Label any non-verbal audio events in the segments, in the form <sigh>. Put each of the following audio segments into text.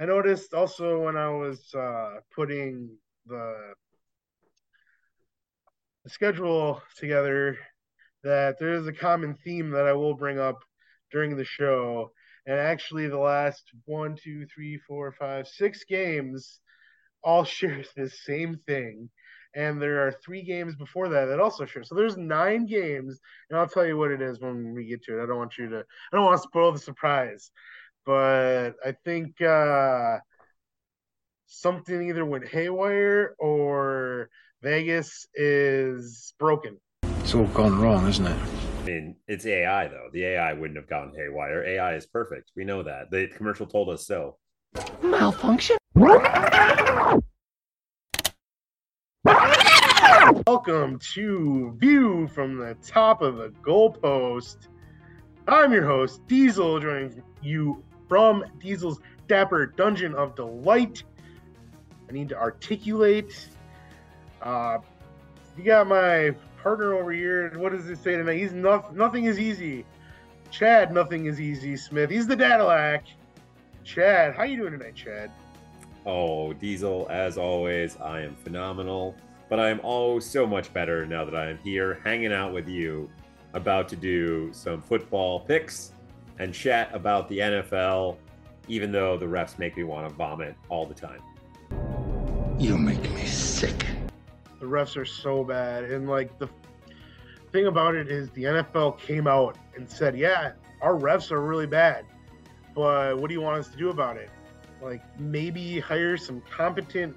I noticed also when I was uh, putting the, the schedule together that there is a common theme that I will bring up during the show. And actually, the last one, two, three, four, five, six games all <laughs> share the same thing. And there are three games before that that also share. So there's nine games, and I'll tell you what it is when we get to it. I don't want you to, I don't want to spoil the surprise, but I think uh, something either went haywire or Vegas is broken. It's all gone wrong, isn't it? I mean, it's AI though. The AI wouldn't have gone haywire. AI is perfect. We know that. The commercial told us so. Malfunction? Welcome to View from the Top of the Goalpost. I'm your host, Diesel, joining you from Diesel's Dapper Dungeon of Delight. I need to articulate. Uh, you got my partner over here. What does it say tonight? He's not, nothing is easy. Chad, nothing is easy. Smith, he's the Dadalac. Chad, how you doing tonight, Chad? Oh, Diesel, as always, I am phenomenal. But I am oh so much better now that I am here hanging out with you, about to do some football picks and chat about the NFL, even though the refs make me want to vomit all the time. You make me sick. The refs are so bad. And like the thing about it is the NFL came out and said, Yeah, our refs are really bad. But what do you want us to do about it? Like maybe hire some competent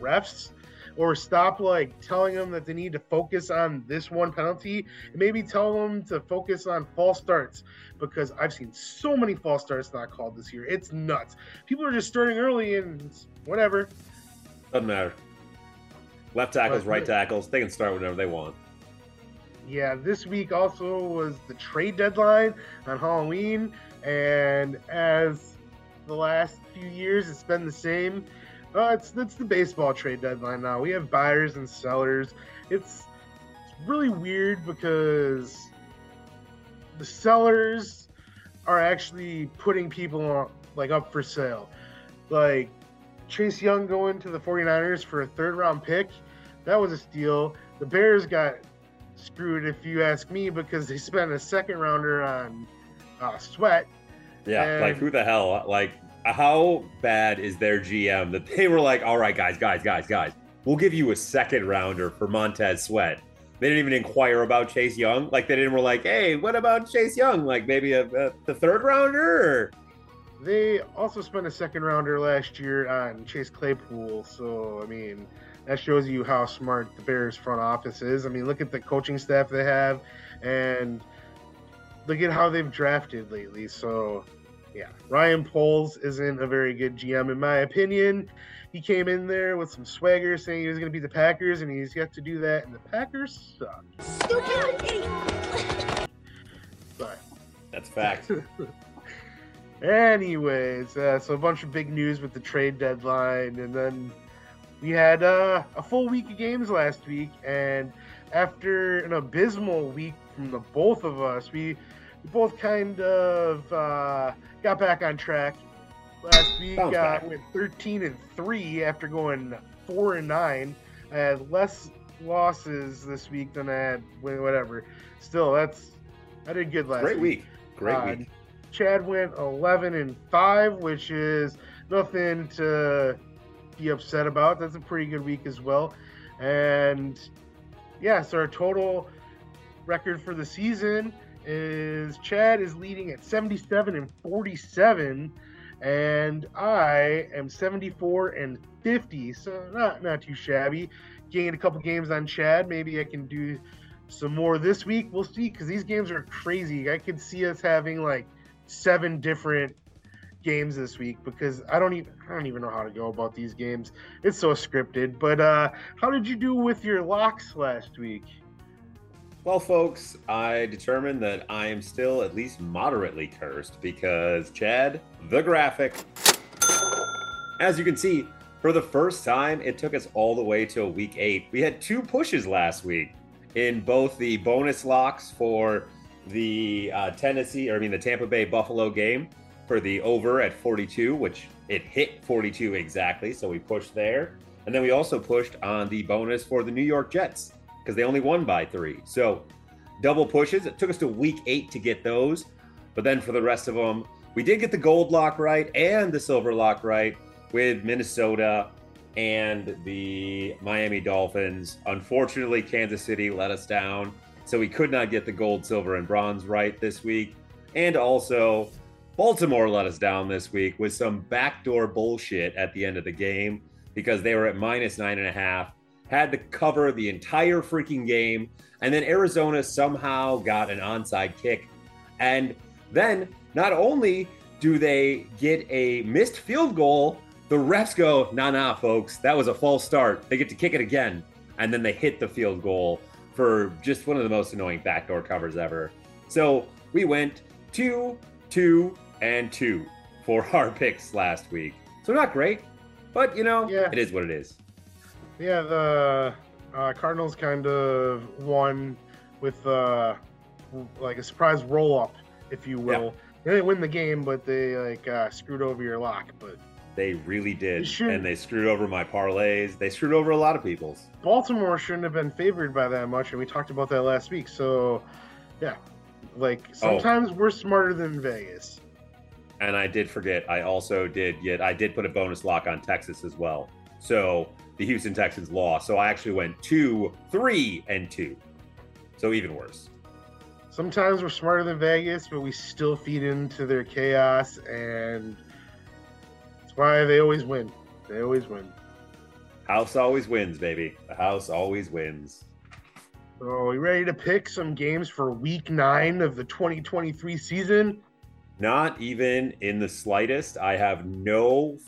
refs or stop like telling them that they need to focus on this one penalty and maybe tell them to focus on false starts because I've seen so many false starts not called this year. It's nuts. People are just starting early and whatever. Doesn't matter. Left tackles, right tackles, they can start whenever they want. Yeah, this week also was the trade deadline on Halloween, and as the last few years, it's been the same. Uh, it's it's the baseball trade deadline now. We have buyers and sellers. It's it's really weird because the sellers are actually putting people on, like up for sale. Like Chase Young going to the 49ers for a third round pick. That was a steal. The Bears got screwed, if you ask me, because they spent a second rounder on uh, Sweat. Yeah, And- like who the hell? Like, how bad is their GM that they were like, all right, guys, guys, guys, guys, we'll give you a second rounder for Montez Sweat. They didn't even inquire about Chase Young. Like, they didn't were like, hey, what about Chase Young? Like, maybe a, a the third rounder? Or... They also spent a second rounder last year on Chase Claypool. So, I mean, that shows you how smart the Bears front office is. I mean, look at the coaching staff they have and look at how they've drafted lately. So, yeah, Ryan Poles isn't a very good GM, in my opinion. He came in there with some swagger saying he was going to be the Packers, and he's yet to do that, and the Packers suck. But That's fact. <laughs> Anyways, uh, so a bunch of big news with the trade deadline, and then we had uh, a full week of games last week. And after an abysmal week from the both of us, we, we both kind of uh, got back on track. Last week, Bounce uh, went 13 and three after going four and nine. I had less losses this week than I had whatever. Still, that's I did good last week. Great week. Great Uh, week. Chad went 11 and 5, which is nothing to be upset about. That's a pretty good week as well. And yeah, so our total record for the season is Chad is leading at 77 and 47 and I am 74 and 50. So not not too shabby. Gained a couple games on Chad. Maybe I can do some more this week. We'll see because these games are crazy. I could see us having like seven different games this week because I don't even I don't even know how to go about these games. It's so scripted. But uh how did you do with your locks last week? Well, folks, I determined that I am still at least moderately cursed because Chad, the graphic, as you can see, for the first time, it took us all the way till week eight. We had two pushes last week in both the bonus locks for the uh, Tennessee, or I mean the Tampa Bay Buffalo game for the over at 42, which It hit 42 exactly, so we pushed there. And then we also pushed on the bonus for the New York Jets because they only won by three. So double pushes. It took us to week eight to get those. But then for the rest of them, we did get the gold lock right and the silver lock right with Minnesota and the Miami Dolphins. Unfortunately, Kansas City let us down. So we could not get the gold, silver, and bronze right this week. And also, Baltimore let us down this week with some backdoor bullshit at the end of the game because they were at minus nine and a half, had to cover the entire freaking game. And then Arizona somehow got an onside kick. And then not only do they get a missed field goal, the refs go, nah, nah, folks, that was a false start. They get to kick it again. And then they hit the field goal for just one of the most annoying backdoor covers ever. So we went two, two, and two for <laughs> our picks last week. So not great, but you know, Yeah. it is what it is. Yeah, the uh, Cardinals kind of won with uh, like a surprise roll up, if you will. They didn't win the game, but they like uh, screwed over your lock. But They really did, should- and they screwed over my parlays. They screwed over a lot of people's. Baltimore shouldn't have been favored by that much, and we talked about that last week. So, yeah, like Oh. sometimes we're smarter than Vegas. And I did forget, I also did get, I did put a bonus lock on Texas as well. So the Houston Texans lost. So I actually went two, three, and two. So even worse. Sometimes we're smarter than Vegas, but we still feed into their chaos, and that's why they always win. They always win. House always wins, baby. The house always wins. So, are we ready to pick some games for Week Nine of the 2023 season? Not even in the slightest. I have no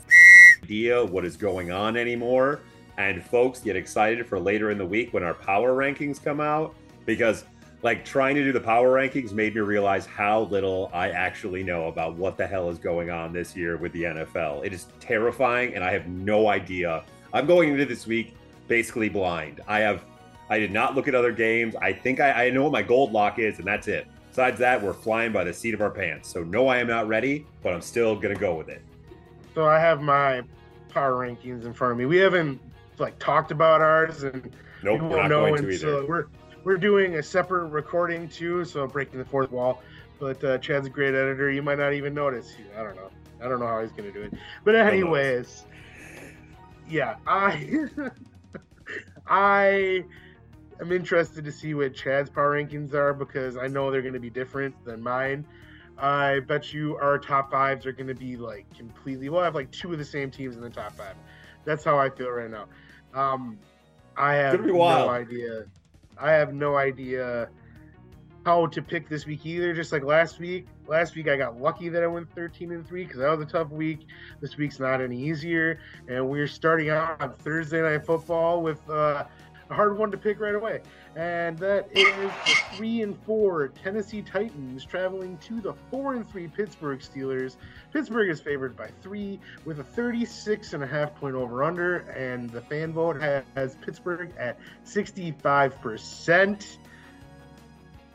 idea what is going on anymore. And folks get excited for later in the week when our power rankings come out because, like, trying to do the power rankings made me realize how little I actually know about what the hell is going on this year with the NFL. It is terrifying, and I have no idea. I'm going into this week basically blind. I have, I did not look at other games. I think I, I know what my gold lock is, and that's it. Besides that, we're flying by the seat of our pants. So no, I am not ready, but I'm still gonna go with it. So I have my power rankings in front of me. We haven't like talked about ours, and Nope, we we're won't know going to until we're we're doing a separate recording too. So breaking the fourth wall. But uh, Chad's a great editor. You might not even notice. I don't know. I don't know how he's gonna do it. But anyways, yeah, I <laughs> I am interested to see what Chad's power rankings are because I know they're gonna be different than mine. I bet you our top fives are gonna be like completely. We'll have like two of the same teams in the top five. That's how I feel right now. Um, I have no idea. I have no idea how to pick this week either. Just like last week. Last week I got lucky that I went 13 and three because that was a tough week. This week's not any easier, and we're starting out on Thursday night football with uh, a hard one to pick right away, and that is the three and four Tennessee Titans traveling to the four and three Pittsburgh Steelers. Pittsburgh is favored by three with a 36 and a half point over under, and the fan vote has Pittsburgh at 65 percent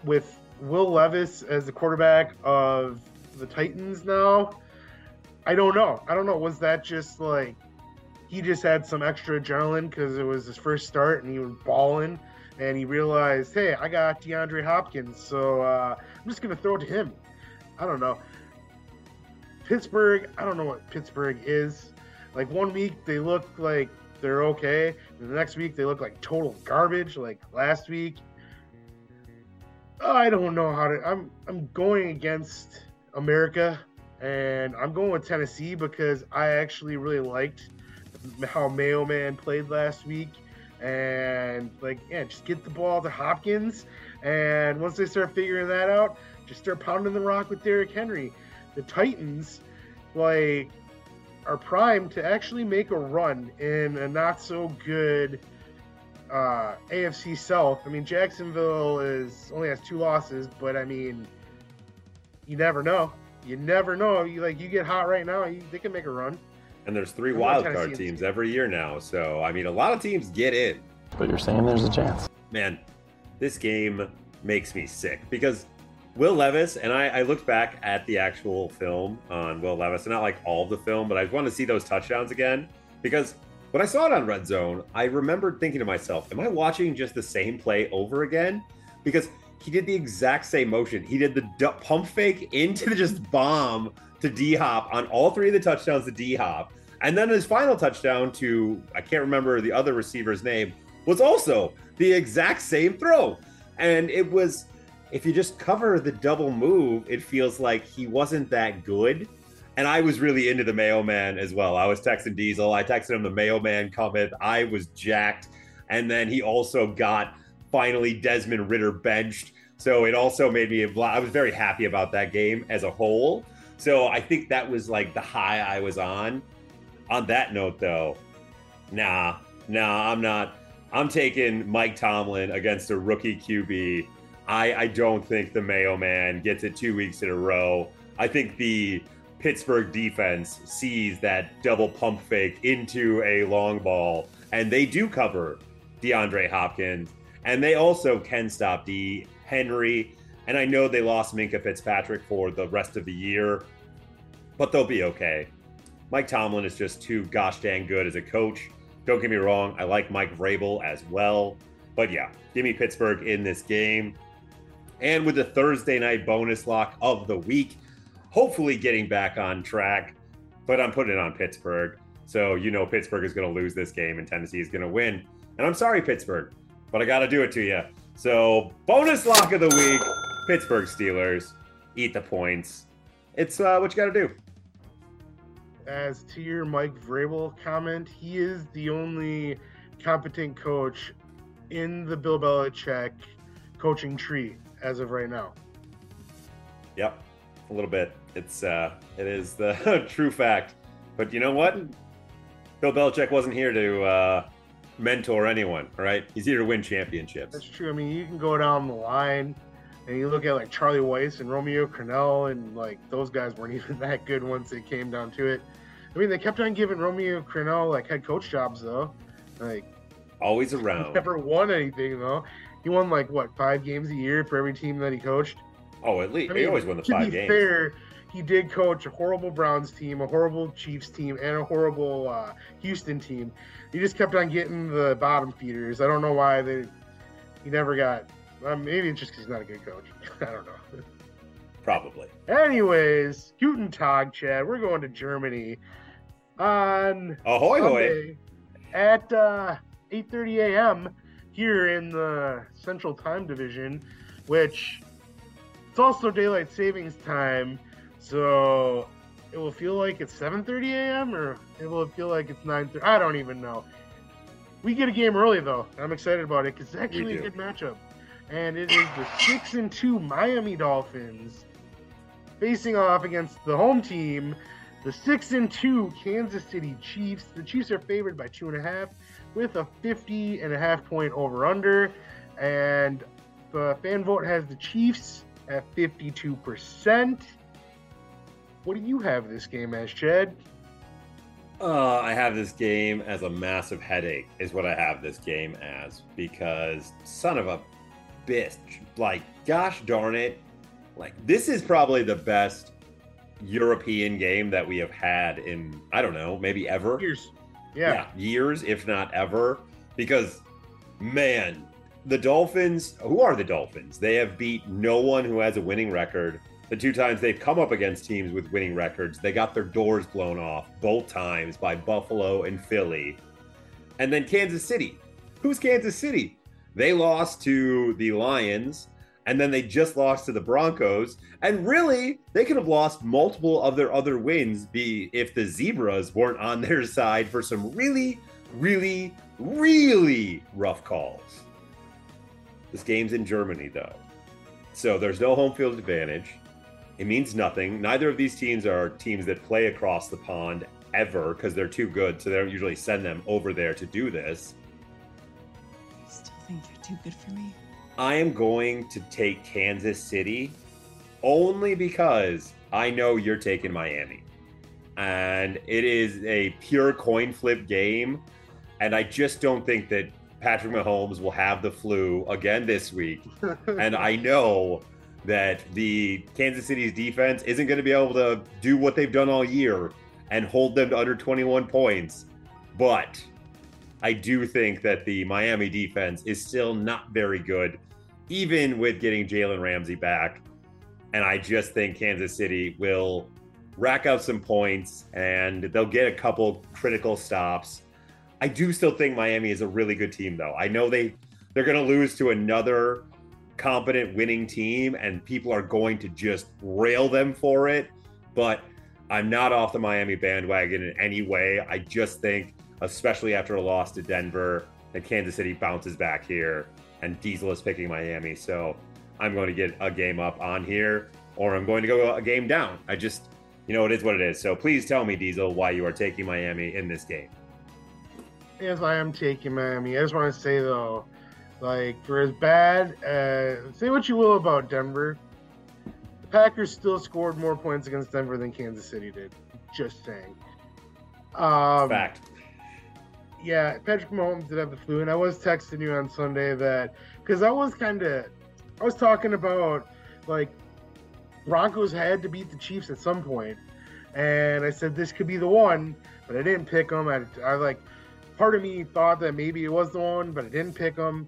with Will Levis as the quarterback of the Titans now. I don't know. I don't know. Was that just like he just had some extra adrenaline because it was his first start and he was balling and he realized, hey, I got DeAndre Hopkins, so uh, I'm just gonna throw it to him. I don't know. Pittsburgh, I don't know what Pittsburgh is. Like one week they look like they're okay, and the next week they look like total garbage. Like last week, I don't know how to. I'm I'm going against America, and I'm going with Tennessee because I actually really liked how Mayo Man played last week, and like yeah, just get the ball to Hopkins, and once they start figuring that out, just start pounding the rock with Derrick Henry. The Titans, like, are primed to actually make a run in a not so good uh, AFC South. I mean, Jacksonville is only has two losses, but I mean, you never know. You never know. You like you get hot right now, you, they can make a run. And there's three I'm going wild Tennessee card and teams Steelers. every year now. So I mean, a lot of teams get in. But you're saying there's a chance. Man, this game makes me sick because Will Levis, and I, I looked back at the actual film on Will Levis, and not like all of the film, but I want to see those touchdowns again because when I saw it on Red Zone, I remembered thinking to myself, "Am I watching just the same play over again?" Because he did the exact same motion. He did the d- pump fake into the <laughs> just bomb to D Hop on all three of the touchdowns to D Hop, and then his final touchdown to I can't remember the other receiver's name was also the exact same throw, and it was if you just cover the double move, it feels like he wasn't that good. And I was really into the Mayo Man as well. I was texting Diesel. I texted him the Mayo Man cometh. I was jacked. And then he also got finally Desmond Ridder benched. So it also made me, I was very happy about that game as a whole. So I think that was like the high I was on. On that note, though, nah, nah, I'm not. I'm taking Mike Tomlin against a rookie QB I, I don't think the Mayo man gets it two weeks in a row. I think the Pittsburgh defense sees that double pump fake into a long ball, and they do cover DeAndre Hopkins, and they also can stop D. Henry. And I know they lost Minkah Fitzpatrick for the rest of the year, but they'll be okay. Mike Tomlin is just too gosh dang good as a coach. Don't get me wrong, I like Mike Vrabel as well. But yeah, give me Pittsburgh in this game and with the Thursday night bonus lock of the week, hopefully getting back on track. But I'm putting it on Pittsburgh. So you know Pittsburgh is going to lose this game and Tennessee is going to win. And I'm sorry, Pittsburgh, but I got to do it to you. So bonus lock of the week Pittsburgh Steelers. Eat the points. It's uh, what you got to do. As to your Mike Vrabel comment, he is the only competent coach in the Bill Belichick coaching tree as of right now. Yep, a little bit. It's uh, it is the <laughs> true fact. But you know what? Bill Belichick wasn't here to uh, mentor anyone. right? he's here to win championships. That's true. I mean, you can go down the line and you look at like Charlie Weis and Romeo Crennel, and like those guys weren't <laughs> even that good once it came down to it. I mean, they kept on giving Romeo Crennel like head coach jobs though. Like always around. Never won anything though. He won like what five games a year for every team that he coached. Oh, at least I mean, he always won the five games. Fair, he did coach a horrible Browns team, a horrible Chiefs team, and a horrible uh, Houston team. He just kept on getting the bottom feeders. I don't know why they. He never got. Um, maybe it's just because he's not a good coach. <laughs> I don't know. Probably. Anyways, Guten Tag, Chad. We're going to Germany on Ahoy Sunday hoy. at uh, 8:30 a.m here in the Central Time Division, which it's also daylight savings time, so it will feel like it's 7:30 a.m. or it will feel like it's 9:30. I don't even know. We get a game early though. I'm excited about it because it's actually a good matchup, and it is the six and two Miami Dolphins facing off against the home team, the six and two Kansas City Chiefs. The Chiefs are favored by two and a half with a 50 and a half point over under. And the fan vote has the Chiefs at 52%. What do you have this game as, Chad? Uh, I have this game as a massive headache, is what I have this game as. Because, son of a bitch, like, gosh darn it. Like, this is probably the best European game that we have had in, I don't know, maybe ever. Years yeah. yeah, years, if not ever. Because, man, the Dolphins, who are the Dolphins? They have beat no one who has a winning record. The two times they've come up against teams with winning records, they got their doors blown off both times by Buffalo and Philly. And then Kansas City. Who's Kansas City? They lost to the Lions and then they just lost to the Broncos. And really, they could have lost multiple of their other wins be if the Zebras weren't on their <laughs> side for some really, really, really rough calls. This game's in Germany though. So there's no home field advantage. It means nothing. Neither of these teams are teams that play across the pond ever because they're too good, so they don't usually send them over there to do this. Too good for me. I am going to take Kansas City only because I know you're taking Miami. And it is a pure coin flip game. And I just don't think that Patrick Mahomes will have the flu again this week. <laughs> and I know that the Kansas City's defense isn't going to be able to do what they've done all year and hold them to under 21 points. But I do think that the Miami defense is still not very good, even with getting Jalen Ramsey back. And I just think Kansas City will rack up some points and they'll get a couple critical stops. I do still think Miami is a really good team, though. I know they they're going to lose to another competent winning team, and people are going to just rail them for it. But I'm not off the Miami bandwagon in any way. I just think, especially after a loss to Denver, And Kansas City bounces back here, and Diesel is picking Miami. So I'm going to get a game up on here, or I'm going to go a game down. I just, you know, it is what it is. So please tell me, Diesel, why you are taking Miami in this game. Yes, I am taking Miami. I just want to say though, like for as bad, uh, say what you will about Denver, the Packers still scored more points against Denver than Kansas City did. Just saying. Um, Fact. Yeah, Patrick Mahomes did have the flu, and I was texting you on Sunday that because I was kind of, I was talking about like Broncos had to beat the Chiefs at some point, and I said this could be the one, but I didn't pick them. I, I like part of me thought that maybe it was the one, but I didn't pick them.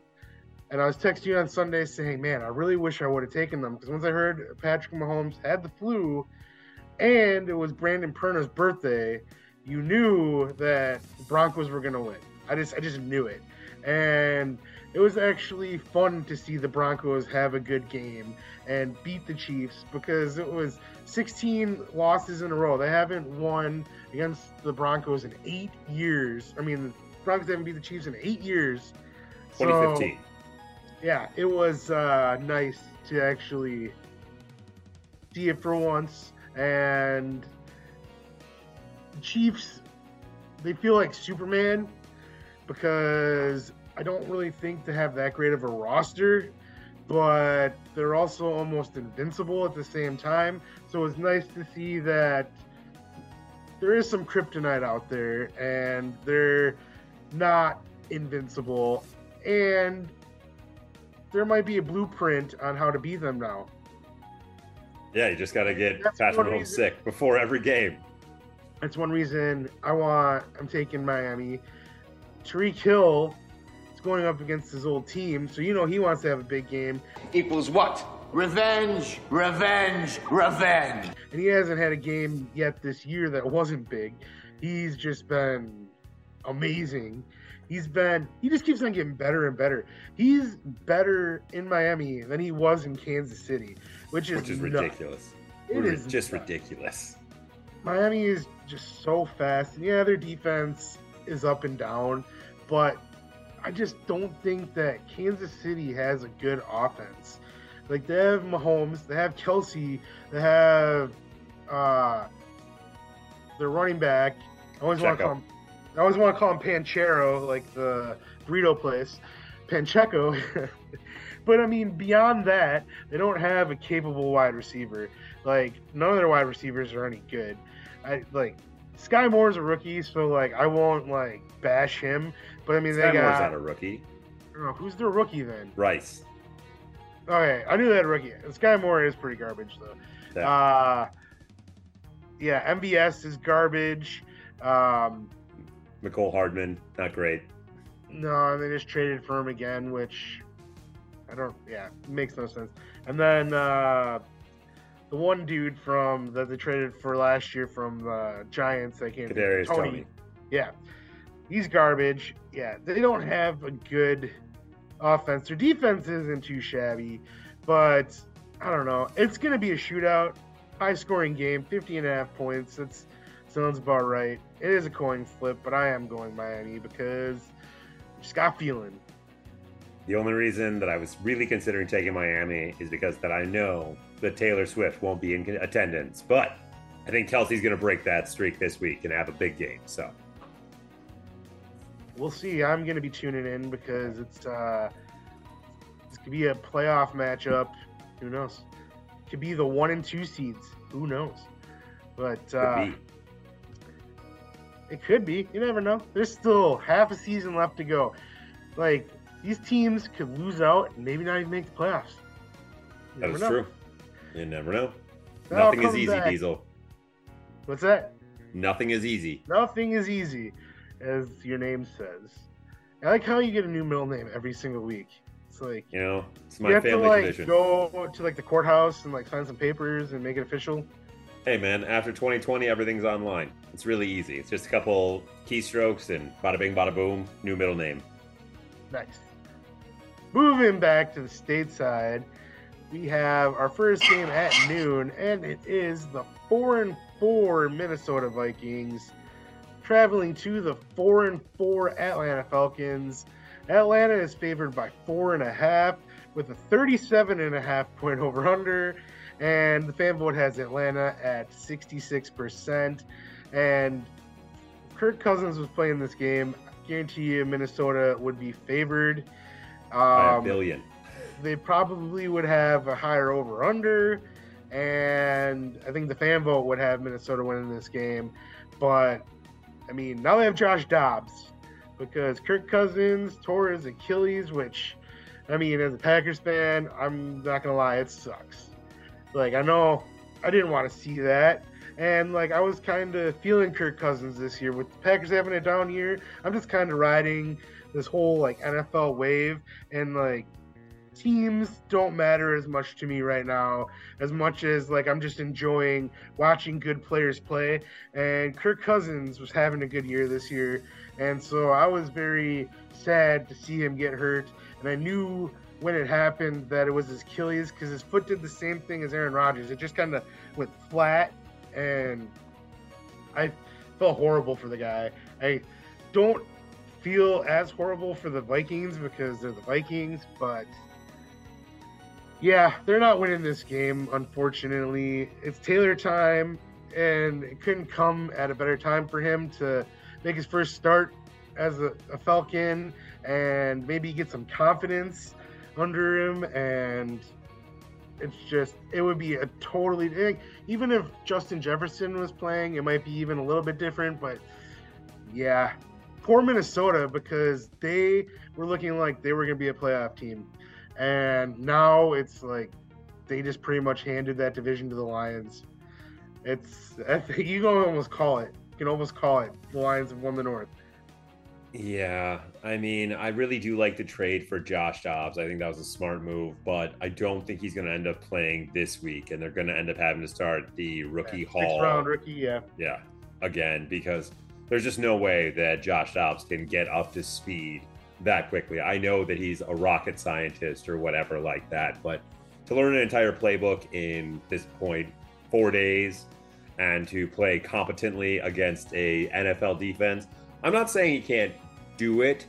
And I was texting you on Sunday saying, "Man, I really wish I would have taken them because once I heard Patrick Mahomes had the flu, and it was Brandon Perna's birthday, you knew that Broncos were gonna win. I just, I just knew it, and it was actually fun to see the Broncos have a good game and beat the Chiefs because it was 16 losses in a row. They haven't won against the Broncos in eight years. I mean, the Broncos haven't beat the Chiefs in eight years. So, 2015. yeah, it was uh, nice to actually see it for once. And the Chiefs, they feel like Superman because I don't really think they have that great of a roster, but they're also almost invincible at the same time. So it's nice to see that there is some kryptonite out there and they're not invincible. And there might be a blueprint on how to beat them now. Yeah, you just got to get Patrick Mahomes sick before every game. That's one reason I want. I'm taking Miami. Tyreek Hill is going up against his old team, so you know he wants to have a big game, equals what? Revenge, revenge, revenge. and he hasn't had a game yet this year that wasn't big. He's just been amazing. He's been. He just keeps on getting better and better. He's better in Miami than he was in Kansas City, which is which is nuts. ridiculous. It is just nuts. ridiculous. Miami is just so fast. And yeah, their defense is up and down, but I just don't think that Kansas City has a good offense. Like they have Mahomes, they have Kelce, they have uh their running back. I always want to call him I always want to call him Panchero, like the burrito place. Pancheco. <laughs> but I mean, beyond that, they don't have a capable wide receiver. Like none of their wide receivers are any good. I like Skyy Moore's a rookie, so like I won't like bash him. But I mean, Sky they Moore's got not a rookie. oh, who's their rookie then? Rice. Okay, I knew that rookie. Skyy Moore is pretty garbage though. Yeah. Uh, yeah, MVS is garbage. Um, Mecole Hardman, not great. no, and they just traded for him again, which I don't. Yeah, makes no sense. And then uh, the one dude from that they traded for last year from the Giants, I can't. Kadarius Toney. Yeah, he's garbage. Yeah, they don't have a good offense. Their defense isn't too shabby, but I don't know. It's going to be a shootout, high scoring game, 50 and a half points. That sounds about right. It is a coin flip, but I am going Miami because I just got feeling. The only reason that I was really considering taking Miami is because that I know that Taylor Swift won't be in attendance, but I think Kelce's going to break that streak this week and have a big game. So We'll see. I'm going to be tuning in because it's uh, this could be a playoff matchup. Who knows? Could be the one and two seeds. Who knows? But uh. It could be. You never know. There's still half a season left to go. Like these teams could lose out and maybe not even make the playoffs. You That know. true. You never know. I'll Nothing is easy, back- Diesel. What's that? Nothing is easy. Nothing is easy, as your name says. I like how you get a new middle name every single week. It's like You know, it's my you have to like tradition. go to like the courthouse and like sign some papers and make it official. Hey man, after 2020, everything's online. It's really easy. It's just a couple keystrokes and bada bing, bada boom, new middle name. Nice. Moving back to the stateside, we have our first game at noon, and it is the four and four Minnesota Vikings traveling to the four and four Atlanta Falcons. Atlanta is favored by four and a half with a 37 and a half point over under, and the fan vote has Atlanta at 66%. And Kirk Cousins was playing this game. I guarantee you Minnesota would be favored. By a Um, billion. They probably would have a higher over under, and I think the fan vote would have Minnesota winning this game. But I mean, now they have Josh Dobbs because Kirk Cousins tore his Achilles, which I mean, as a Packers fan, I'm not gonna lie, it sucks. Like I know I didn't want to see that. And like I was kind of feeling Kirk Cousins this year with the Packers having a down year. I'm just kind of riding this whole like NFL wave and like teams don't matter as much to me right now as much as like I'm just enjoying watching good players play. And Kirk Cousins was having a good year this year and so I was very sad to see him get hurt. And I knew when it happened that it was his Achilles because his foot did the same thing as Aaron Rodgers. It just kind of went flat and I felt horrible for the guy. I don't feel as horrible for the Vikings because they're the Vikings, but yeah, they're not winning this game, unfortunately. It's Taylor time, and it couldn't come at a better time for him to make his first start as a, a Falcon and maybe get some confidence under him. And it's just, it would be a totally, even if Justin Jefferson was playing, it might be even a little bit different, but yeah, poor Minnesota because they were looking like they were going to be a playoff team. And now it's like they just pretty much handed that division to the Lions. It's I think you can almost call it. You can almost call it. The Lions have won the North. Yeah, I mean, I really do like the trade for Josh Dobbs. I think that was a smart move, but I don't think he's going to end up playing this week, and they're going to end up having to start the rookie Sixth haul. round rookie, yeah. Yeah, again, because there's just no way that Josh Dobbs can get up to speed that quickly. I know that he's a rocket scientist or whatever like that, but to learn an entire playbook in this point, four days, and to play competently against a NFL defense, I'm not saying he can't do it,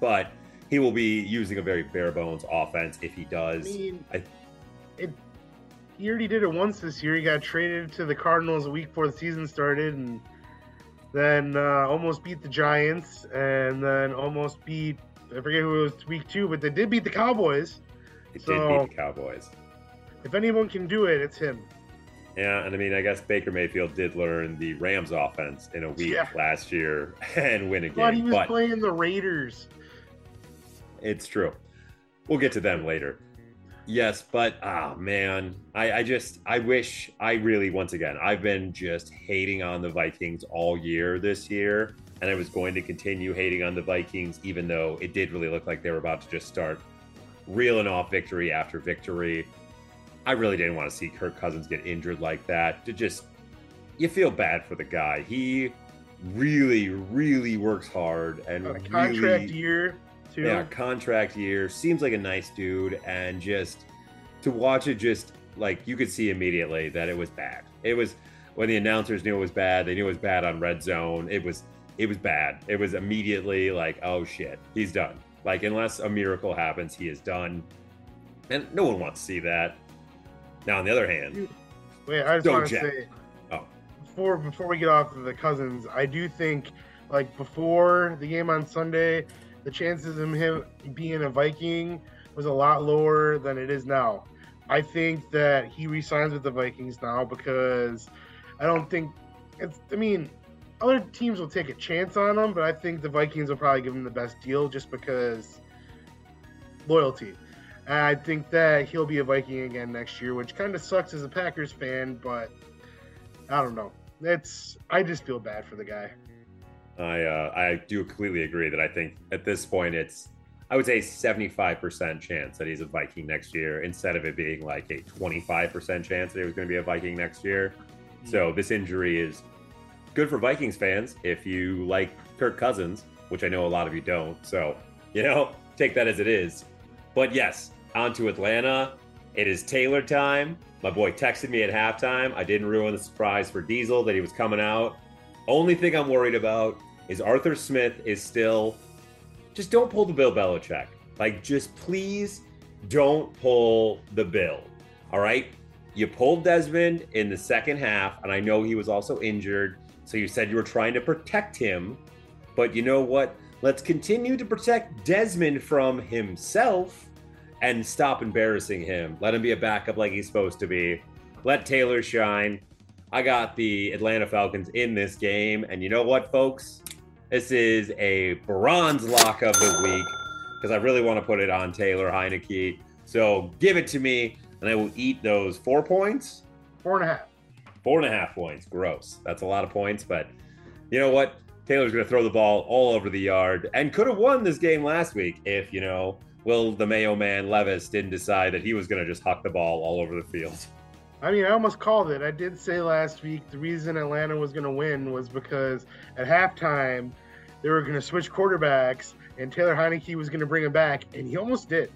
but he will be using a very bare bones offense if he I does. mean, I- it. He already did it once this year. He got traded to the Cardinals a week before the season started, and then uh, almost beat the Giants, and then almost beat. I forget who it was week two, but they did beat the Cowboys. He did So- beat the Cowboys. If anyone can do it, it's him. Yeah, and I mean, I guess Baker Mayfield did learn the Rams offense in a week Yeah. last year <laughs> and win a But he was But playing the Raiders. it's true. We'll get to them later. Yes, but ah man, I, I just I wish I really once again I've been just hating on the Vikings all year this year, and I was going to continue hating on the Vikings even though it did really look like they were about to just start reeling off victory after victory. I really didn't want to see Kirk Cousins get injured like that. To just you feel bad for the guy. He really, really works hard and A really contract year, too. yeah, contract year. Seems like a nice dude, and just to watch it, just like you could see immediately that it was bad. It was when the announcers knew it was bad. They knew it was bad on Red Zone. It was it was bad. It was immediately like, oh shit, he's done. Like unless a miracle happens, he is done, and no one wants to see that. Now, on the other hand, Wait, I just want to say Oh. before before we get off of the cousins, I do think like before the game on Sunday, the chances of him being a Viking was a lot lower than it is now. I think that he resigns with the Vikings now because I don't think it's. I mean, other teams will take a chance on him, but I think the Vikings will probably give him the best deal just because loyalty. And I think that he'll be a Viking again next year, which kind of sucks as a Packers fan, but I don't know. It's I just feel bad for the guy. I uh, I do completely agree that I think at this point it's I would say 75% chance that he's a Viking next year instead of it being like a 25% chance that he was going to be a Viking next year. So this injury is good for Vikings fans if you like Kirk Cousins, which I know a lot of you don't. So, you know, take that as it is. But yes, on to Atlanta. It is Taylor time. My boy texted me at halftime. I didn't ruin the surprise for Diesel that he was coming out. Only thing I'm worried about is Arthur Smith is still. Just don't pull the Bill Belichick. Like, just please don't pull the Bill. All right? You pulled Desmond in the second half, and I know he was also injured. So you said you were trying to protect him. But you know what? Let's continue to protect Desmond from himself and stop embarrassing him. Let him be a backup like he's supposed to be. Let Taylor shine. I got the Atlanta Falcons in this game. And you know what, folks? This is a bronze lock of the week because I really want to put it on Taylor Heinicke. So give it to me, and I will eat those four points. Four and a half. Four and a half points. Gross. That's a lot of points, but you know what? Taylor's going to throw the ball all over the yard and could have won this game last week if, you know, Will the Mayo man Levis didn't decide that he was going to just huck the ball all over the field. <laughs> I mean, I almost called it. I did say last week the reason Atlanta was going to win was because at halftime they were going to switch quarterbacks and Taylor Heinicke was going to bring him back, and he almost did.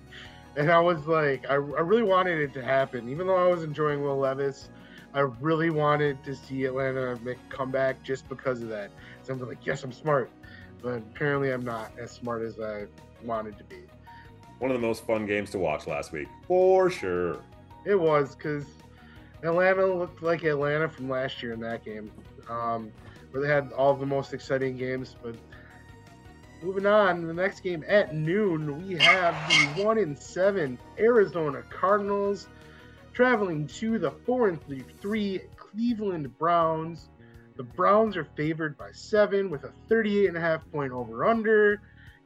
And I was like, I, I really wanted it to happen, even though I was enjoying Will Levis. I really wanted to see Atlanta make a comeback just because of that. So I'm like, yes, I'm smart, but apparently I'm not as smart as I wanted to be. One of the most fun games to watch last week, for sure. It was because Atlanta looked like Atlanta from last year in that game, um, where they had all the most exciting games. But moving on, the next game at noon, we have the one in seven Arizona Cardinals traveling to the four and three Cleveland Browns. The Browns are favored by seven with a 38 and a half point over under,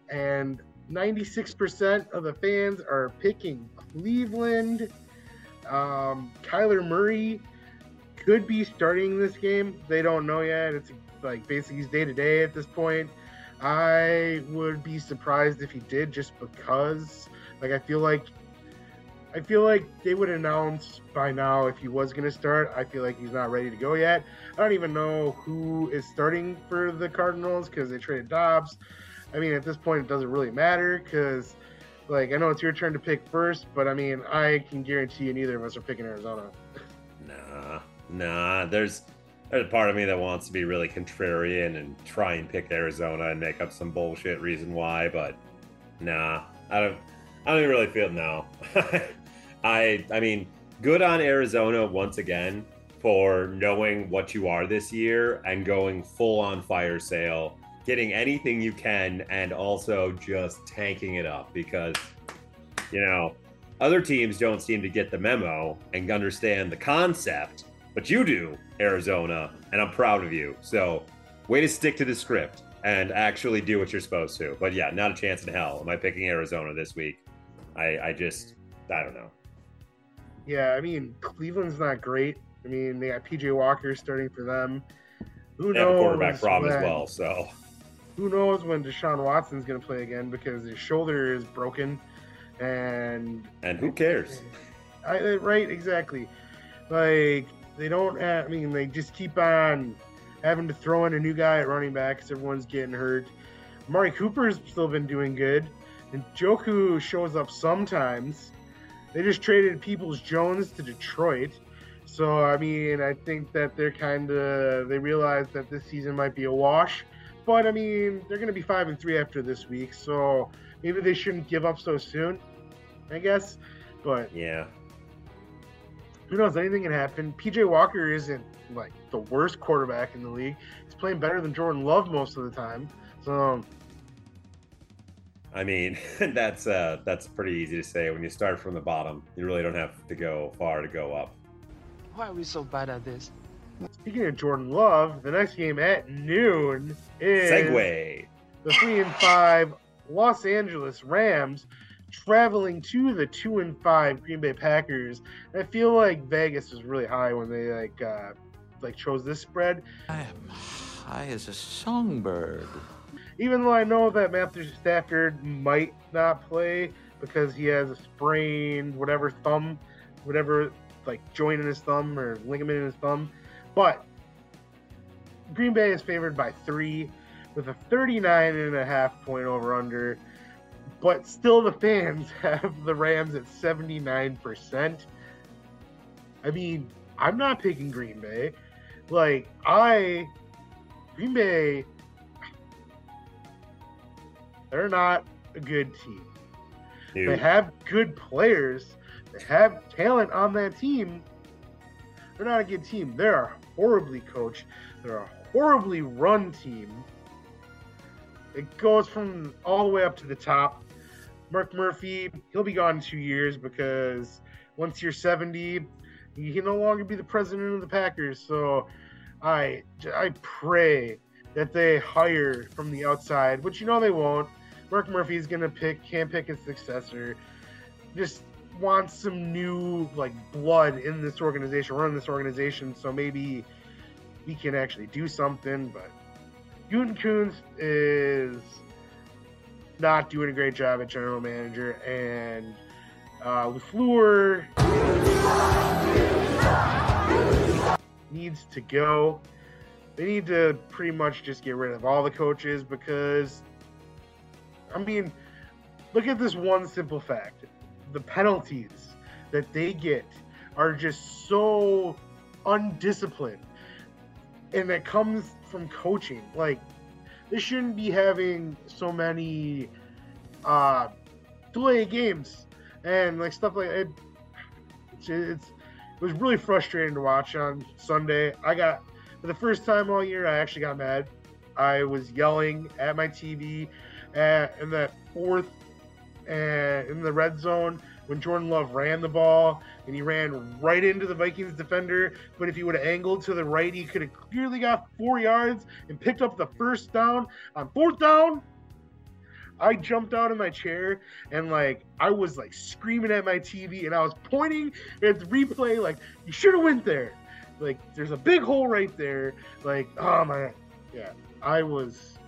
and 96% of the fans are picking Cleveland. Um, Kyler Murray could be starting this game. They don't know yet. It's like basically he's day to day at this point. I would be surprised if he did, just because. Like I feel like I feel like they would announce by now if he was going to start. I feel like he's not ready to go yet. I don't even know who is starting for the Cardinals because they traded Dobbs. I mean, at this point, it doesn't really matter because, like, I know it's your turn to pick first, but I mean, I can guarantee you neither of us are picking Arizona. <laughs> Nah, nah. There's there's a part of me that wants to be really contrarian and try and pick Arizona and make up some bullshit reason why, but nah, I don't. I don't really feel no. <laughs> I I mean, good on Arizona once again for knowing what you are this year and going full on fire sale, getting anything you can, and also just tanking it up because you know other teams don't seem to get the memo and understand the concept, but you do, Arizona, and I'm proud of you. So, way to stick to the script and actually do what you're supposed to. But yeah, not a chance in hell. Am I picking Arizona this week? I, I just, I don't know. Yeah, I mean, Cleveland's not great. I mean, they got PJ Walker starting for them. Who They have knows? a quarterback problem as when- well, so Who knows when Deshaun Watson's going to play again because his shoulder is broken, and and who cares? I, right, exactly. Like they don't. Have, I mean, they just keep on having to throw in a new guy at running back because everyone's getting hurt. Amari Cooper's still been doing good, and Njoku shows up sometimes. They just traded Peoples Jones to Detroit, so I mean, I think that they're kind of they realize that this season might be a wash. But I mean, they're going to be five and three after this week, so maybe they shouldn't give up so soon. I guess, but Yeah, who knows? Anything can happen. PJ Walker isn't like the worst quarterback in the league. He's playing better than Jordan Love most of the time. So I mean <laughs> that's uh that's pretty easy to say when you start from the bottom. You really don't have to go far to go up. Why are we so bad at this? speaking of Jordan Love, the next game at noon is segue. the three and five Los Angeles Rams traveling to the two and five Green Bay Packers. I feel like Vegas was really high when they like uh, like chose this spread. I am high as a songbird. Even though I know that Matthew Stafford might not play because he has a sprained whatever thumb, whatever like joint in his thumb or ligament in his thumb, but Green Bay is favored by three with a 39 and a half point over under but still the fans <laughs> have the Rams at 79%. I mean, I'm not picking Green Bay. Like, I, Green Bay, they're not a good team. Dude, They have good players, they have talent on that team. They're not a good team. They're a horribly coached, they're a horribly run team. It goes from all the way up to the top. Mark Murphy, he'll be gone in two years because once you're 70, he can no longer be the president of the Packers. So I, I pray that they hire from the outside, which you know they won't. Mark Murphy's gonna pick, can't pick his successor. Just wants some new like blood in this organization, run this organization. So maybe we can actually do something. But Gutekunst is not doing a great job at general manager, and uh, Lafleur needs to go. They need to pretty much just get rid of all the coaches because, I mean, look at this one simple fact: the penalties that they get are just so undisciplined, and that comes from coaching. Like they shouldn't be having so many uh delay games and like stuff like it it's, it's it was really frustrating to watch on Sunday. I got for the first time all year I actually got mad. I was yelling at my TV in that fourth and in the red zone when Jordan Love ran the ball and he ran right into the Vikings defender. But if he would have angled to the right, he could have clearly got four yards and picked up the first down on fourth down. I jumped out of my chair and like I was like screaming at my TV and I was pointing at the replay like you should have went there. Like there's a big hole right there. Like oh my yeah. I was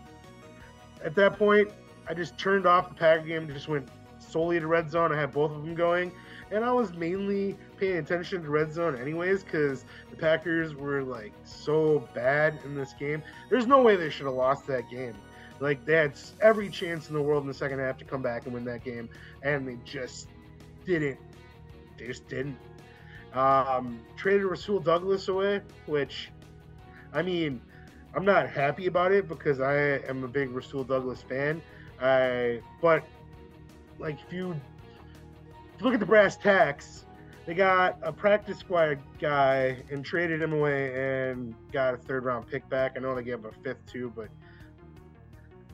at that point I just turned off the Packer game just went solely to red zone. I had both of them going, and I was mainly paying attention to red zone anyways because the Packers were like so bad in this game. There's no way they should have lost that game. Like they had every chance in the world in the second half to come back and win that game, and they just didn't. They just didn't. Um, traded Rasul Douglas away, which, I mean, I'm not happy about it because I am a big Rasul Douglas fan. I but like if you, if you look at the brass tacks, they got a practice squad guy and traded him away and got a third round pick back. I know they gave him a fifth too, but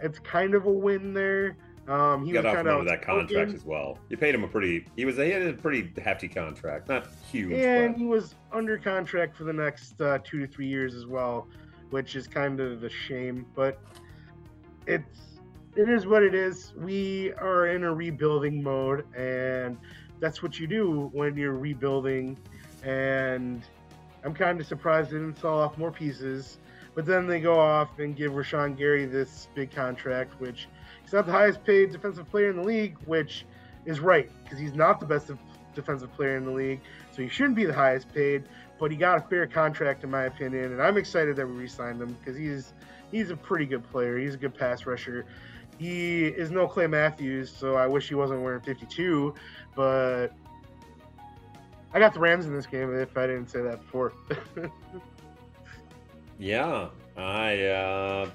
it's kind of a win there. Um, he got was off kind of of that contract as well. You paid him a pretty. He was. He had a pretty hefty contract, not huge. and but he was under contract for the next uh, two to three years as well, which is kind of a shame. But it's it is what it is. We are in a rebuilding mode, and that's what you do when you're rebuilding. And I'm kind of surprised they didn't sell off more pieces. But then they go off and give Rashan Gary this big contract, which he's not the highest paid defensive player in the league, which is right because he's not the best defensive player in the league, so he shouldn't be the highest paid. But he got a fair contract, in my opinion, and I'm excited that we re-signed him because he's he's a pretty good player. He's a good pass rusher. He is no Clay Matthews, so I wish he wasn't wearing 52. But I got the Rams in this game. If I didn't say that before. <laughs> yeah, I uh,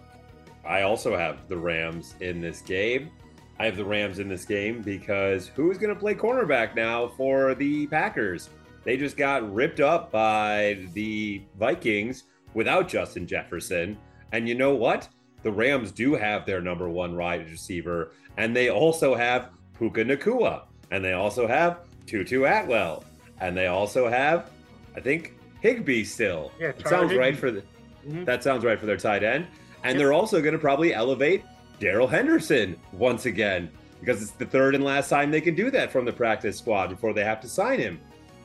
I also have the Rams in this game. I have the Rams in this game because who's going to play cornerback now for the Packers? They just got ripped up by the Vikings without Justin Jefferson. And you know what? The Rams do have their number one wide receiver, and they also have Puka Nacua, and they also have Tutu Atwell, and they also have, I think, Higbee still. Yeah, sounds right for the. Mhm. That sounds right for their tight end, and Yep. they're also going to probably elevate Darrell Henderson once again. because it's the third and last time they can do that from the practice squad before they have to sign him.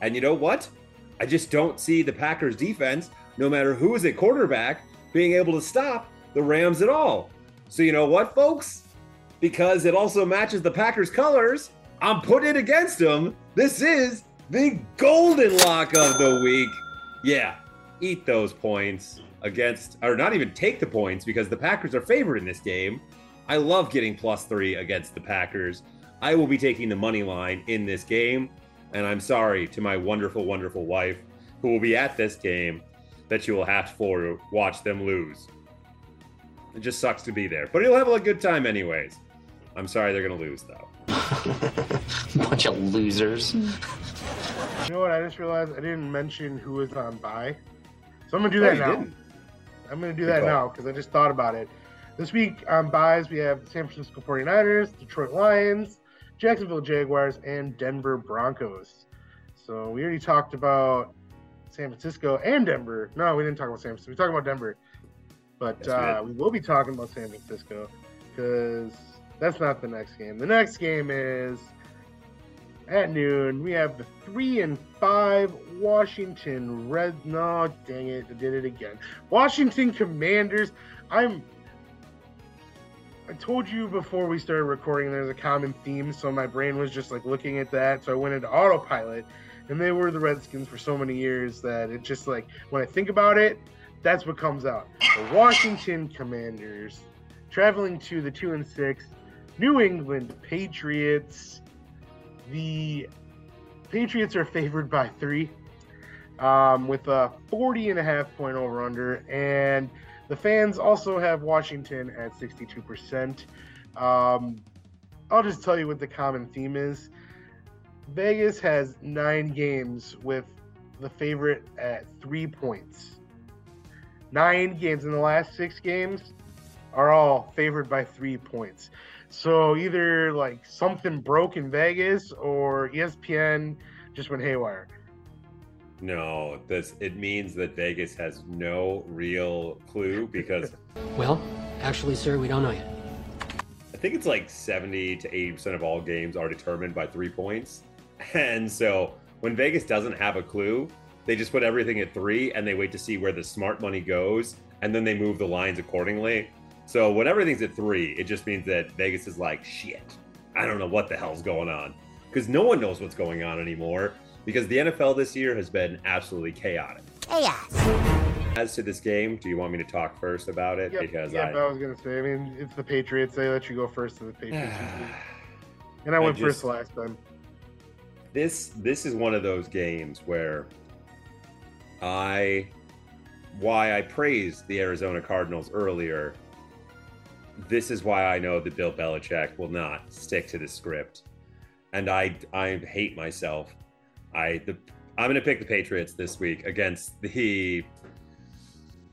And you know what? I just don't see the Packers defense, no matter who is at quarterback, being able to stop the Rams at all. So you know what, folks? Because it also matches the Packers colors, I'm putting it against them. This is the golden lock of the week. Yeah, eat those points against, or not even take the points because the Packers are favored in this game. I love getting plus three against the Packers. I will be taking the money line in this game. And I'm sorry to my wonderful, wonderful wife who will be at this game that you will have to watch them lose. It just sucks to be there, but you'll have a good time anyways. I'm sorry they're going to lose though. <laughs> Bunch of losers. Hmm. You know what? I just realized I didn't mention who was on bye. So I'm gonna do that now. didn't? I'm gonna do Good that call. now because I just thought about it. This week on buys, we have the San Francisco 49ers, Detroit Lions, Jacksonville Jaguars, and Denver Broncos. So we already talked about San Francisco and Denver. No, we didn't talk about San Francisco. We talked about Denver. But we uh, we will be talking about San Francisco because that's not the next game. The next game is at noon. We have the three and five Washington Red. No, dang it, I did it again. Washington Commanders. I'm. I told you before we started recording there's a common theme, so my brain was just like looking at that. So I went into autopilot, and they were the Redskins for so many years that it just like when I think about it, that's what comes out. The Washington Commanders traveling to the two and six New England Patriots. The Patriots are favored by three um, with a 40 and a half point over under. And the fans also have Washington at 62%. Um, I'll just tell you what the common theme is Vegas has nine games with the favorite at three points. Nine games in the last six games are all favored by three points. So either like something broke in Vegas or ESPN just went haywire. No, this it means that Vegas has no real clue because <laughs> Well, actually, sir, we don't know yet. I think it's like 70 to 80% of all games are determined by three points. And so when Vegas doesn't have a clue, they just put everything at three and they wait to see where the smart money goes and then they move the lines accordingly. So when everything's at three, it just means that Vegas is like, shit, I don't know what the hell's going on. Because no one knows what's going on anymore because the NFL this year has been absolutely chaotic. Chaos. As to this game, do you want me to talk first about it? Yep, because yeah, I, but I was gonna say. I mean, it's the Patriots. They let you go first to the Patriots, <sighs> and I I went just- first last time. this this is one of those games where I why I praised the Arizona Cardinals earlier. This is why I know that Bill Belichick will not stick to the script, and I I hate myself. I the I'm going to pick the Patriots this week against the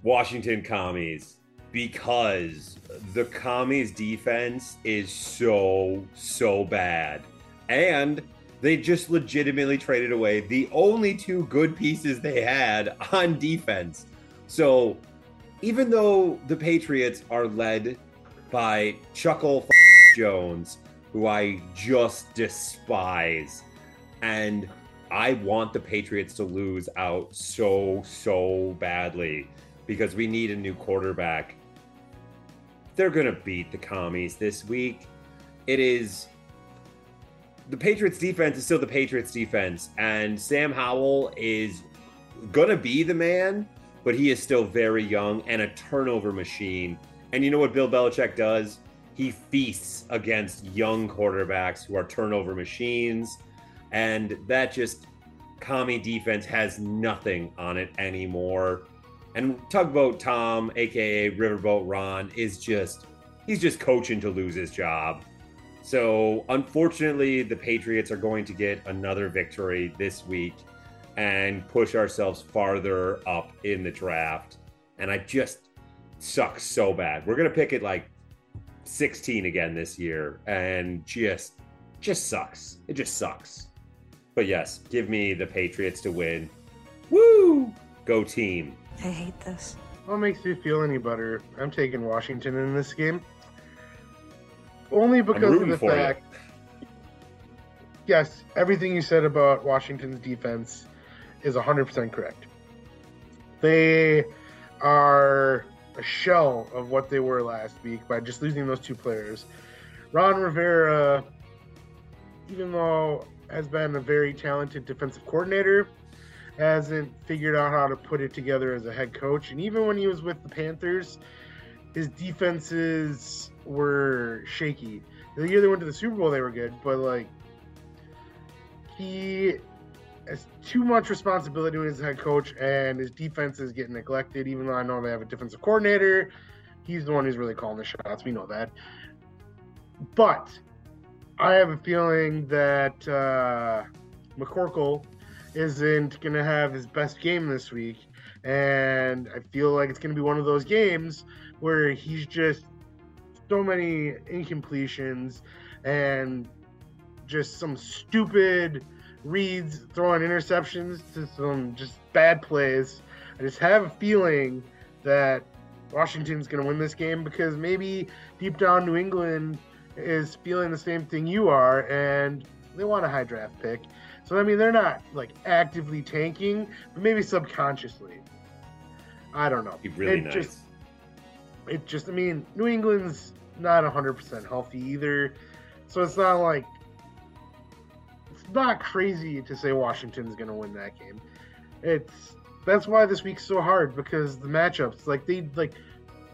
Washington Commies because the Commies defense is so so bad, and they just legitimately traded away the only two good pieces they had on defense. So even though the Patriots are led by Chuckle Jones, who I just despise, and I want the Patriots to lose out so, so badly because we need a new quarterback. They're going to beat the commies this week. It is the Patriots defense is still the Patriots defense, and Sam Howell is gonna be the man, but he is still very young and a turnover machine. And you know what Bill Belichick does? He feasts against young quarterbacks who are turnover machines, and that just commie defense has nothing on it anymore. And Tugboat Tom, aka Riverboat Ron, is just he's just coaching to lose his job. So, unfortunately, the Patriots are going to get another victory this week and push ourselves farther up in the draft. And I just suck so bad. We're to pick it like 16 again this year and just just sucks. It just sucks. But yes, give me the Patriots to win. Woo! Go team. I hate this. What makes you feel any better? I'm taking Washington in this game. only because of the for you. fact. Yes, everything you said about Washington's defense is 100% correct. They are a shell of what they were last week by just losing those two players. Ron Rivera, even though has been a very talented defensive coordinator, hasn't figured out how to put it together as a head coach. And even when he was with the Panthers, his defenses were shaky. The year they went to the Super Bowl, they were good, but like he has too much responsibility as a head coach, and his defense is getting neglected. Even though I know they have a defensive coordinator, he's the one who's really calling the shots. We know that, but I have a feeling that uh, McCorkle isn't going to have his best game this week, and I feel like it's going to be one of those games where he's just so many incompletions and just some stupid reads throwing interceptions to some just bad plays. I just have a feeling that Washington's going to win this game because maybe deep down New England is feeling the same thing you are and they want a high draft pick. So I mean they're not like actively tanking, but maybe subconsciously. I don't know. Be really it nice. Just, it just I mean New England's not 100% healthy either. So it's not like it's not crazy to say Washington's going to win that game. It's that's why this week's so hard because the matchups like they like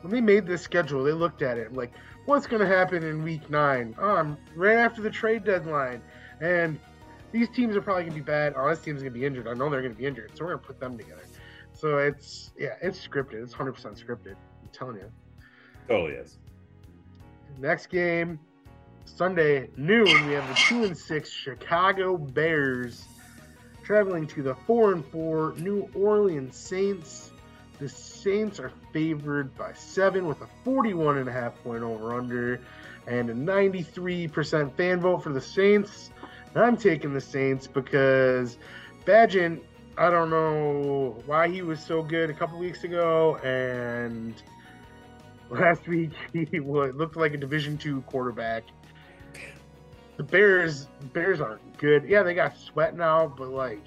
when they made this schedule, they looked at it like what's going to happen in week 9? Um right after the trade deadline and these teams are probably going to be bad. Oh, this team's going to be injured. I know they're going to be injured. So we're going to put them together. So it's yeah, it's scripted. It's 100% scripted. I'm telling you. Totally is. Next game, Sunday noon. We have the two and six Chicago Bears traveling to the four and four New Orleans Saints. The Saints are favored by seven with a 41 and a half point over under and a 93% fan vote for the Saints. And I'm taking the Saints because Bagent, I don't know why he was so good a couple weeks ago and last week <laughs> he looked like a division two quarterback. The bears bears aren't good. Yeah they got sweat now but like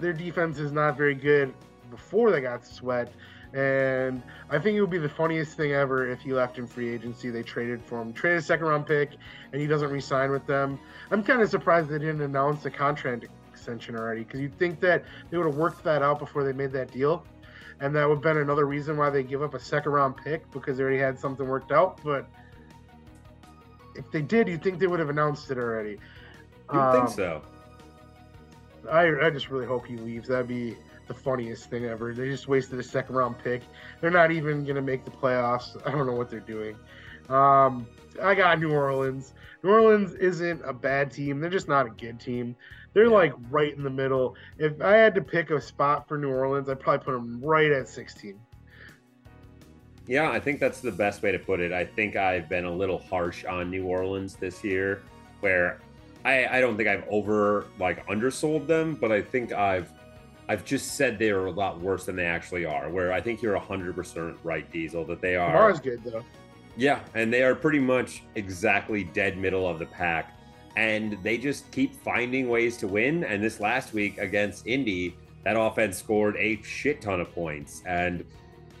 their defense is not very good before they got sweat and i think it would be the funniest thing ever if he left in free agency they traded for him traded a second round pick and he doesn't re-sign with them i'm kind of surprised they didn't announce a contract extension already because you'd think that they would have worked that out before they made that deal and that would have been another reason why they give up a second round pick because they already had something worked out. But if they did, you'd think they would have announced it already. You Um, think so. I, I just really hope he leaves. That'd be the funniest thing ever. They just wasted a second round pick. They're not even going to make the playoffs. <laughs> I don't know what they're doing. Um, I got New Orleans. New Orleans isn't a bad team. They're just not a good team. They're like right in the middle. If I had to pick a spot for New Orleans, I'd probably put them right at 16. Yeah, I think that's the best way to put it. I think I've been a little harsh on New Orleans this year, where I, I don't think I've over like undersold them, but I think I've I've just said they are a lot worse than they actually are. Where I think you're hundred percent right, Diesel, that they are. Kamara's good though. Yeah, and they are pretty much exactly dead middle of the pack. And they just keep finding ways to win. And this last week against Indy, that offense scored a shit ton of points. And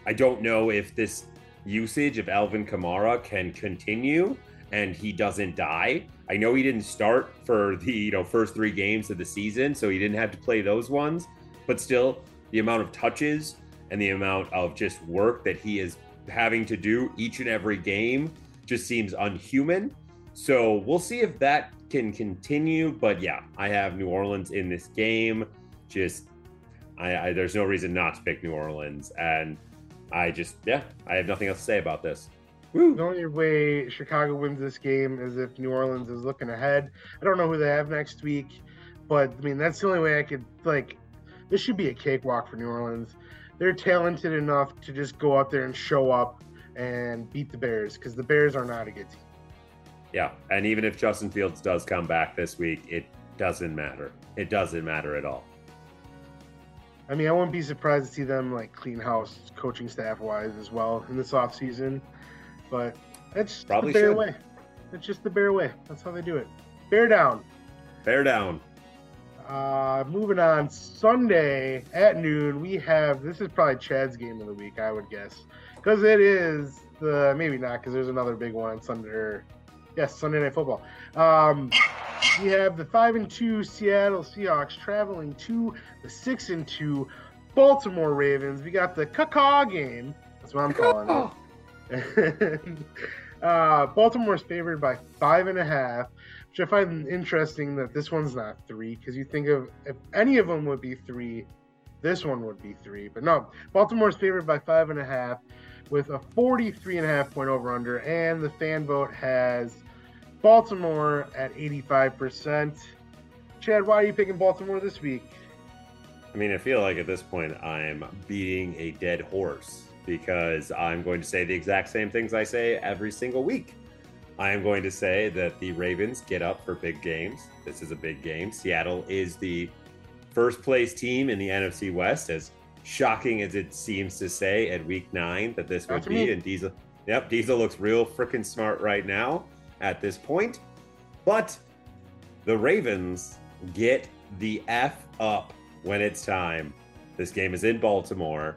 I don't know if this usage of Alvin Kamara can continue and he doesn't die. I know he didn't start for the you know first three games of the season, so he didn't have to play those ones. But still, the amount of touches and the amount of just work that he is having to do each and every game just seems unhuman. So we'll see if that can continue. But yeah, I have New Orleans in this game. Just I, I there's no reason not to pick New Orleans, and I just yeah, I have nothing else to say about this. The only way Chicago wins this game is if New Orleans is looking ahead. I don't know who they have next week, but I mean that's the only way I could like. This should be a cakewalk for New Orleans. They're talented enough to just go out there and show up and beat the Bears because the Bears are not a good team. Yeah, and even if Justin Fields does come back this week, it doesn't matter. It doesn't matter at all. I mean, I wouldn't be surprised to see them like clean house coaching staff wise as well in this offseason. But That's Probably the bear should. way. It's just the bear way. That's how they do it. Bear down. Bear down. Uh, moving on, Sunday at noon, we have this is probably Chad's game of the week, I would guess, because it is the maybe not because there's another big one on Sunday. Or, yes, Sunday Night Football. Um, we have the five and two Seattle Seahawks traveling to the six and two Baltimore Ravens. We got the caca game. That's what I'm calling it. <laughs> uh, Baltimore's favored by five and a half which I find interesting that this one's not three because you think of if any of them would be three, this one would be three. But no, Baltimore's favored by five and a half with a 43 and a half point over under, and the fan vote has Baltimore at 85%. Chad, why are you picking Baltimore this week? I mean, I feel like at this point I'm beating a dead horse because I'm going to say the exact same things I say every single week. I am going to say that the Ravens get up for big games. This is a big game. Seattle is the first place team in the NFC West, as shocking as it seems to say at week nine that this would That's be. me. And Diesel, yep, Diesel looks real freaking smart right now at this point. But the Ravens get the F up when it's time. This game is in Baltimore.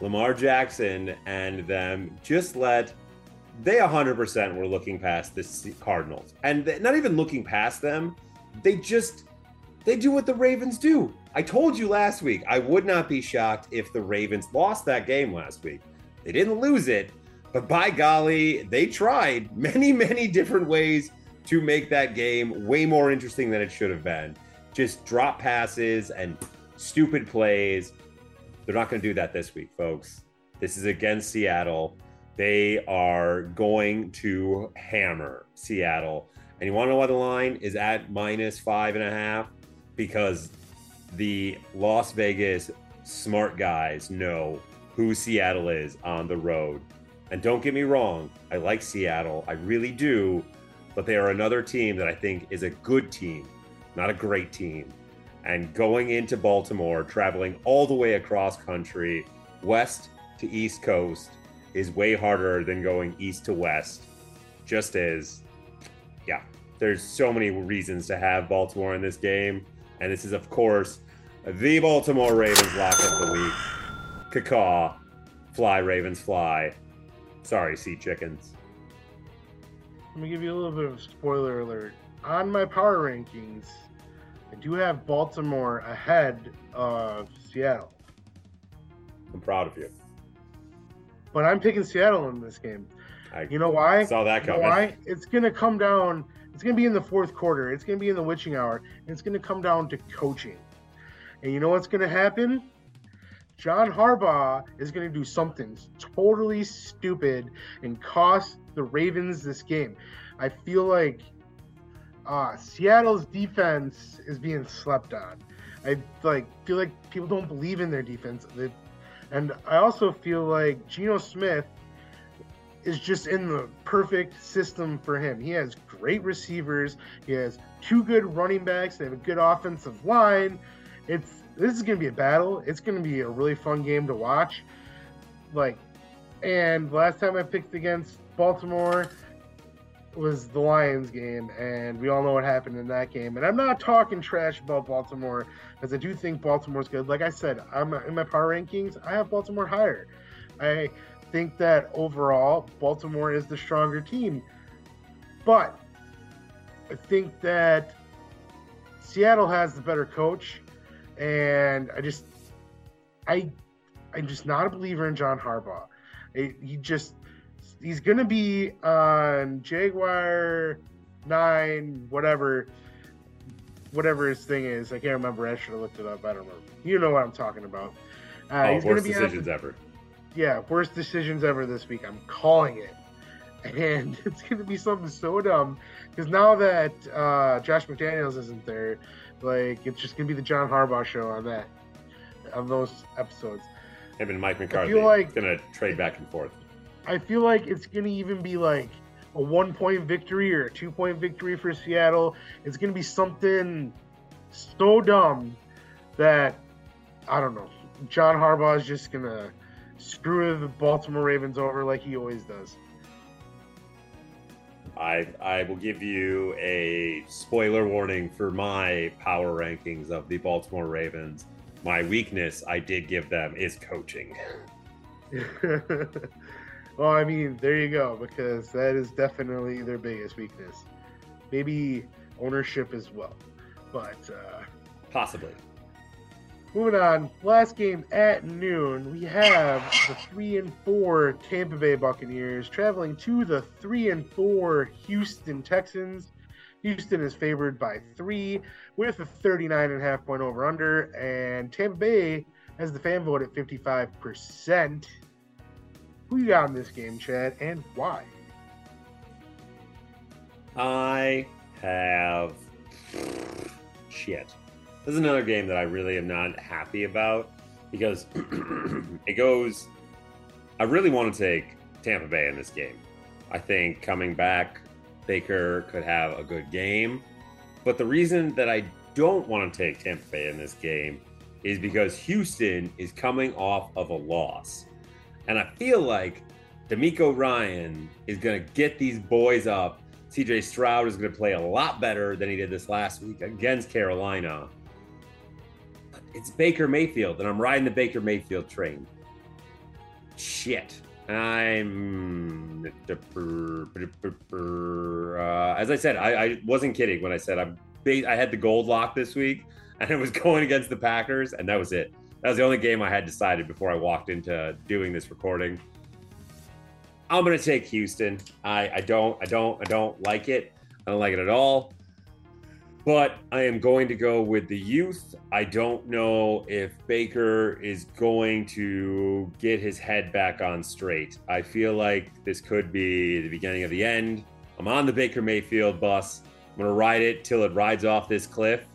Lamar Jackson and them just let they 100% were looking past the Cardinals. And not even looking past them, they just they do what the Ravens do. I told you last week, I would not be shocked if the Ravens lost that game last week. They didn't lose it, but by golly, they tried <laughs> many, many different ways to make that game way more interesting than it should have been. Just drop passes and stupid plays. They're not going to do that this week, folks. This is against Seattle. They are going to hammer Seattle. And you want to know why the line is at minus five and a half? Because the Las Vegas smart guys know who Seattle is on the road. And don't get me wrong, I like Seattle. I really do. But they are another team that I think is a good team, not a great team. And going into Baltimore, traveling all the way across country, west to east coast, is way harder than going east to west. Just as, yeah, there's so many reasons to have Baltimore in this game. And this is, of course, the Baltimore Ravens lock of the week. Cacaw, fly, Ravens, fly. Sorry, sea chickens. Let me give you a little bit of a spoiler alert. On my power rankings, I do have Baltimore ahead of Seattle, I'm proud of you. But I'm picking Seattle in this game. I You know why? saw that You know coming. why? It's gonna come down. It's gonna be in the fourth quarter. It's gonna be in the witching hour. And it's gonna come down to coaching. And you know what's gonna happen? John Harbaugh is gonna do something totally stupid and cost the Ravens this game. I feel like uh, Seattle's defense is being slept on. I like feel like people don't believe in their defense. They, and I also feel like Geno Smith is just in the perfect system for him. He has great receivers. He has two good running backs. They have a good offensive line. It's this is going to be a battle. It's going to be a really fun game to watch. Like, and last time I picked against Baltimore was the Lions game, and we all know what happened in that game. And I'm not talking trash about Baltimore, because I do think Baltimore's good. Like I said, I'm in my power rankings. I have Baltimore higher. I think that overall Baltimore is the stronger team. But I think that Seattle has the better coach and I just I I'm just not a believer in John Harbaugh. I- he just he's going to be on Jaguar 9 whatever whatever his thing is. I can't remember. I should have looked it up. I don't remember. You know what I'm talking about. Uh, oh, he's going to worst be on- decisions ever. yeah, worst decisions ever this week. I'm calling it. <laughs> And it's going to be something so dumb because now that uh, Josh McDaniels isn't there, like it's just going to be the John Harbaugh show on that, on those episodes. Him and Mike McCarthy like- gonna trade back and forth. I feel like it's going to even be like a one point victory or a two point victory for Seattle. It's going to be something so dumb that I don't know. John Harbaugh is just going to screw the Baltimore Ravens over like he always does. I I will give you a spoiler warning for my power rankings of the Baltimore Ravens. My weakness, I did give them, is coaching. <laughs> well, I mean, there you go, because that is definitely their biggest weakness. Maybe ownership as well, but uh, possibly. Moving on, last game at noon, we have the three and four Tampa Bay Buccaneers traveling to the three and four Houston Texans. Houston is favored by three with a 39 and a half point over under, and Tampa Bay has the fan vote at 55%. Who you got in this game, Chad, and why? I have shit. This is another game that I really am not happy about because <clears throat> it goes. I really want to take Tampa Bay in this game. I think coming back, Baker could have a good game. But the reason that I don't want to take Tampa Bay in this game is because Houston is coming off of a loss. And I feel like DeMeco Ryan is going to get these boys up. CJ Stroud is going to play a lot better than he did this last week against Carolina it's Baker Mayfield, and I'm riding the Baker Mayfield train. Shit. I'm uh, as I said, I, I, wasn't kidding when I said I'm. I had the gold lock this week, and it was <laughs> going against the Packers, and that was it. That was the only game I had decided before I walked into doing this recording. I'm gonna take Houston. I, I don't I don't I don't like it. I don't like it at all but I am going to go with the youth. I don't know if Baker is going to get his head back on straight. I feel like this could be the beginning of the end. I'm on the Baker Mayfield bus. I'm going to ride it till it rides off this cliff,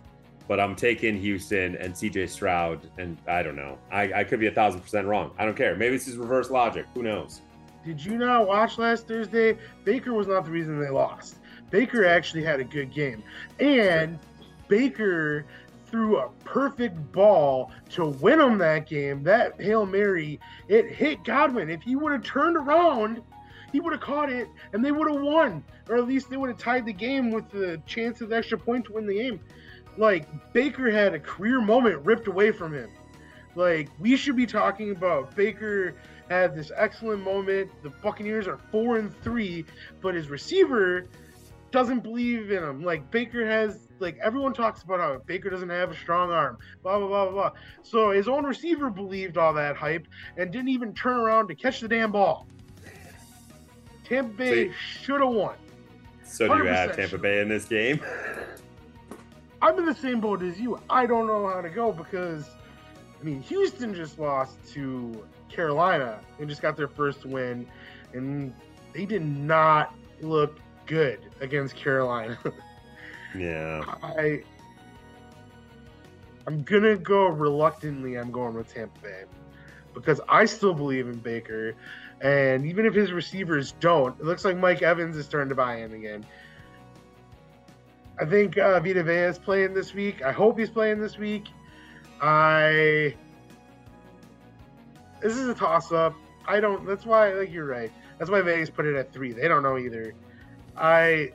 but I'm taking Houston and CJ Stroud. And I don't know. I, I could be a thousand percent wrong. I don't care. Maybe this is reverse logic. Who knows? Did you not watch last Thursday? Baker was not the reason they lost. Baker actually had a good game. And Baker threw a perfect ball to win them that game. That Hail Mary, it hit Godwin. If he would have turned around, he would have caught it and they would have won. Or at least they would have tied the game with the chance of the extra point to win the game. Like, Baker had a career moment ripped away from him. Like, we should be talking about Baker had this excellent moment. The Buccaneers are four and three, but his receiver doesn't believe in him. Like Baker has, like everyone talks about how Baker doesn't have a strong arm. Blah blah blah blah. So his own receiver believed all that hype and didn't even turn around to catch the damn ball. Tampa Bay should have won. So do you have Tampa Bay in this game? I'm in the same boat as you. I don't know how to go because, I mean, Houston just lost to Carolina and just got their first win, and they did not look good against Carolina. <laughs> yeah. I I'm gonna go reluctantly. I'm going with Tampa Bay because I still believe in Baker, and even if his receivers don't, it looks like Mike Evans is starting to buy in again. I think uh, Vita Vea is playing this week. I hope he's playing this week. I this is a toss up. I don't. That's why, like you're right. That's why Vegas put it at three. They don't know either. I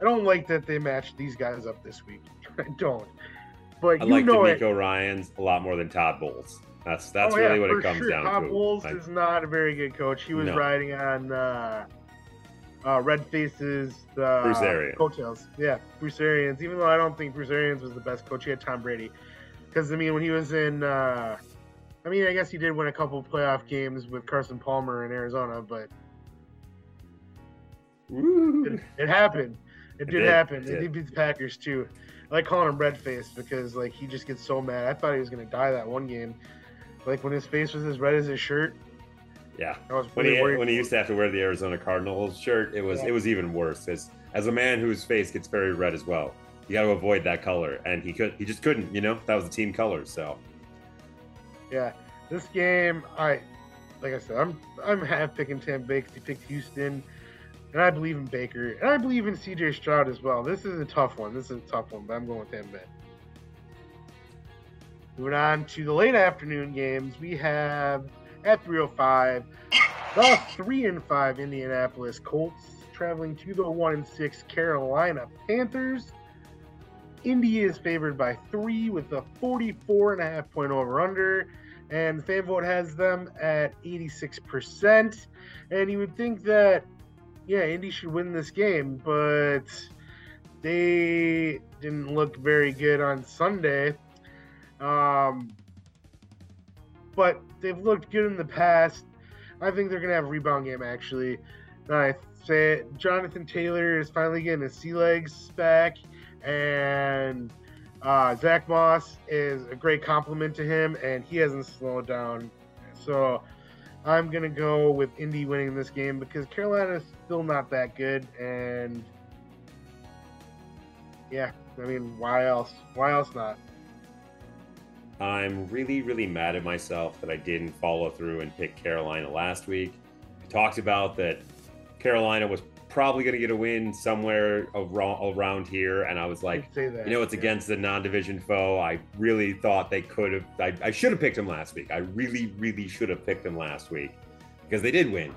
I don't like that they matched these guys up this week. <laughs> I don't. But I you like know DeMeco it. Ryan's a lot more than Todd Bowles. That's that's oh, really yeah, what it comes sure. down Todd to. Todd Bowles Like, is not a very good coach. He was No. riding on uh, uh, Red Faces uh, Bruce Arians. coattails. Yeah, Bruce Arians. Even though I don't think Bruce Arians was the best coach, he had Tom Brady. Because I mean, when he was in, uh, I mean, I guess he did win a couple playoff games with Carson Palmer in Arizona, but it, it happened. It, It did, happen. it did. did beat the Packers too. I like calling him red face because like he just gets so mad. I thought he was gonna die that one game. Like when his face was as red as his shirt. Yeah. When he when he used to have to wear the Arizona Cardinals shirt, it was Yeah. it was even worse. As as a man whose face gets very red as well, you got to avoid that color, and he could he just couldn't. You know that was the team color. So Yeah, this game, I like I said, I'm I'm half picking Bay 'cause he picked Houston, and I believe in Baker, and I believe in C.J. Stroud as well. This is a tough one. This is a tough one, but I'm going with Tampa Bay. Moving on to the late afternoon games, we have at 3:05 The three and five Indianapolis Colts traveling to the one and six Carolina Panthers. Indy is favored by three with a 44 and a half point over under, and fan vote has them at 86%. And you would think that, yeah, Indy should win this game, but they didn't look very good on Sunday. Um, but they've looked good in the past. I think they're to have a rebound game, actually. I say Jonathan Taylor is finally getting his sea legs back, and uh, Zack Moss is a great compliment to him, and he hasn't slowed down. So I'm to go with Indy winning this game because Carolina is still not that good, and yeah, I mean, why else? Why else not? I'm really, really mad at myself that I didn't follow through and pick Carolina last week. I talked about that Carolina was probably going to get a win somewhere around here, and I was like, that, you know, it's yeah. against the non-division foe. I really thought they could have. I, I should have picked them last week. I really, really should have picked them last week because they did win.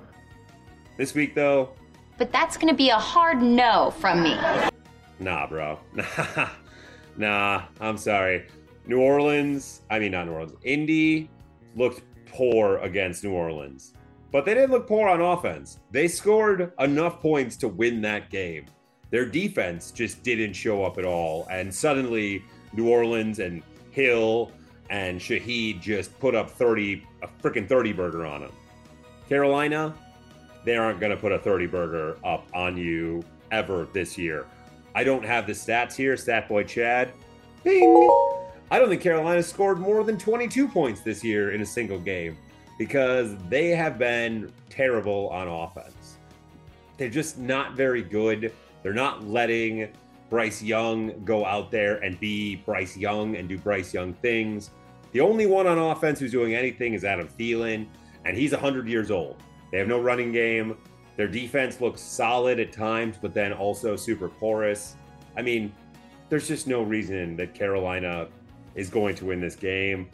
This week, though, But that's gonna be a hard no from me. Nah, bro. <laughs> nah, I'm sorry. New Orleans, I mean, not New Orleans, Indy looked poor against New Orleans, but they didn't look poor on offense. They scored enough points to win that game. Their defense just didn't show up at all. And suddenly, New Orleans and Hill and Shaheed just put up 30, a freaking 30 burger on them. Carolina, they aren't going to put a 30 burger up on you ever this year. I don't have the stats here, Stat Boy Chad. Bing! I don't think Carolina scored more than 22 points this year in a single game because they have been terrible on offense. They're just not very good. They're not letting Bryce Young go out there and be Bryce Young and do Bryce Young things. The only one on offense who's doing anything is Adam Thielen, and he's 100 years old. They have no running game. Their defense looks solid at times, but then also super porous. I mean, there's just no reason that Carolina is going to win this game.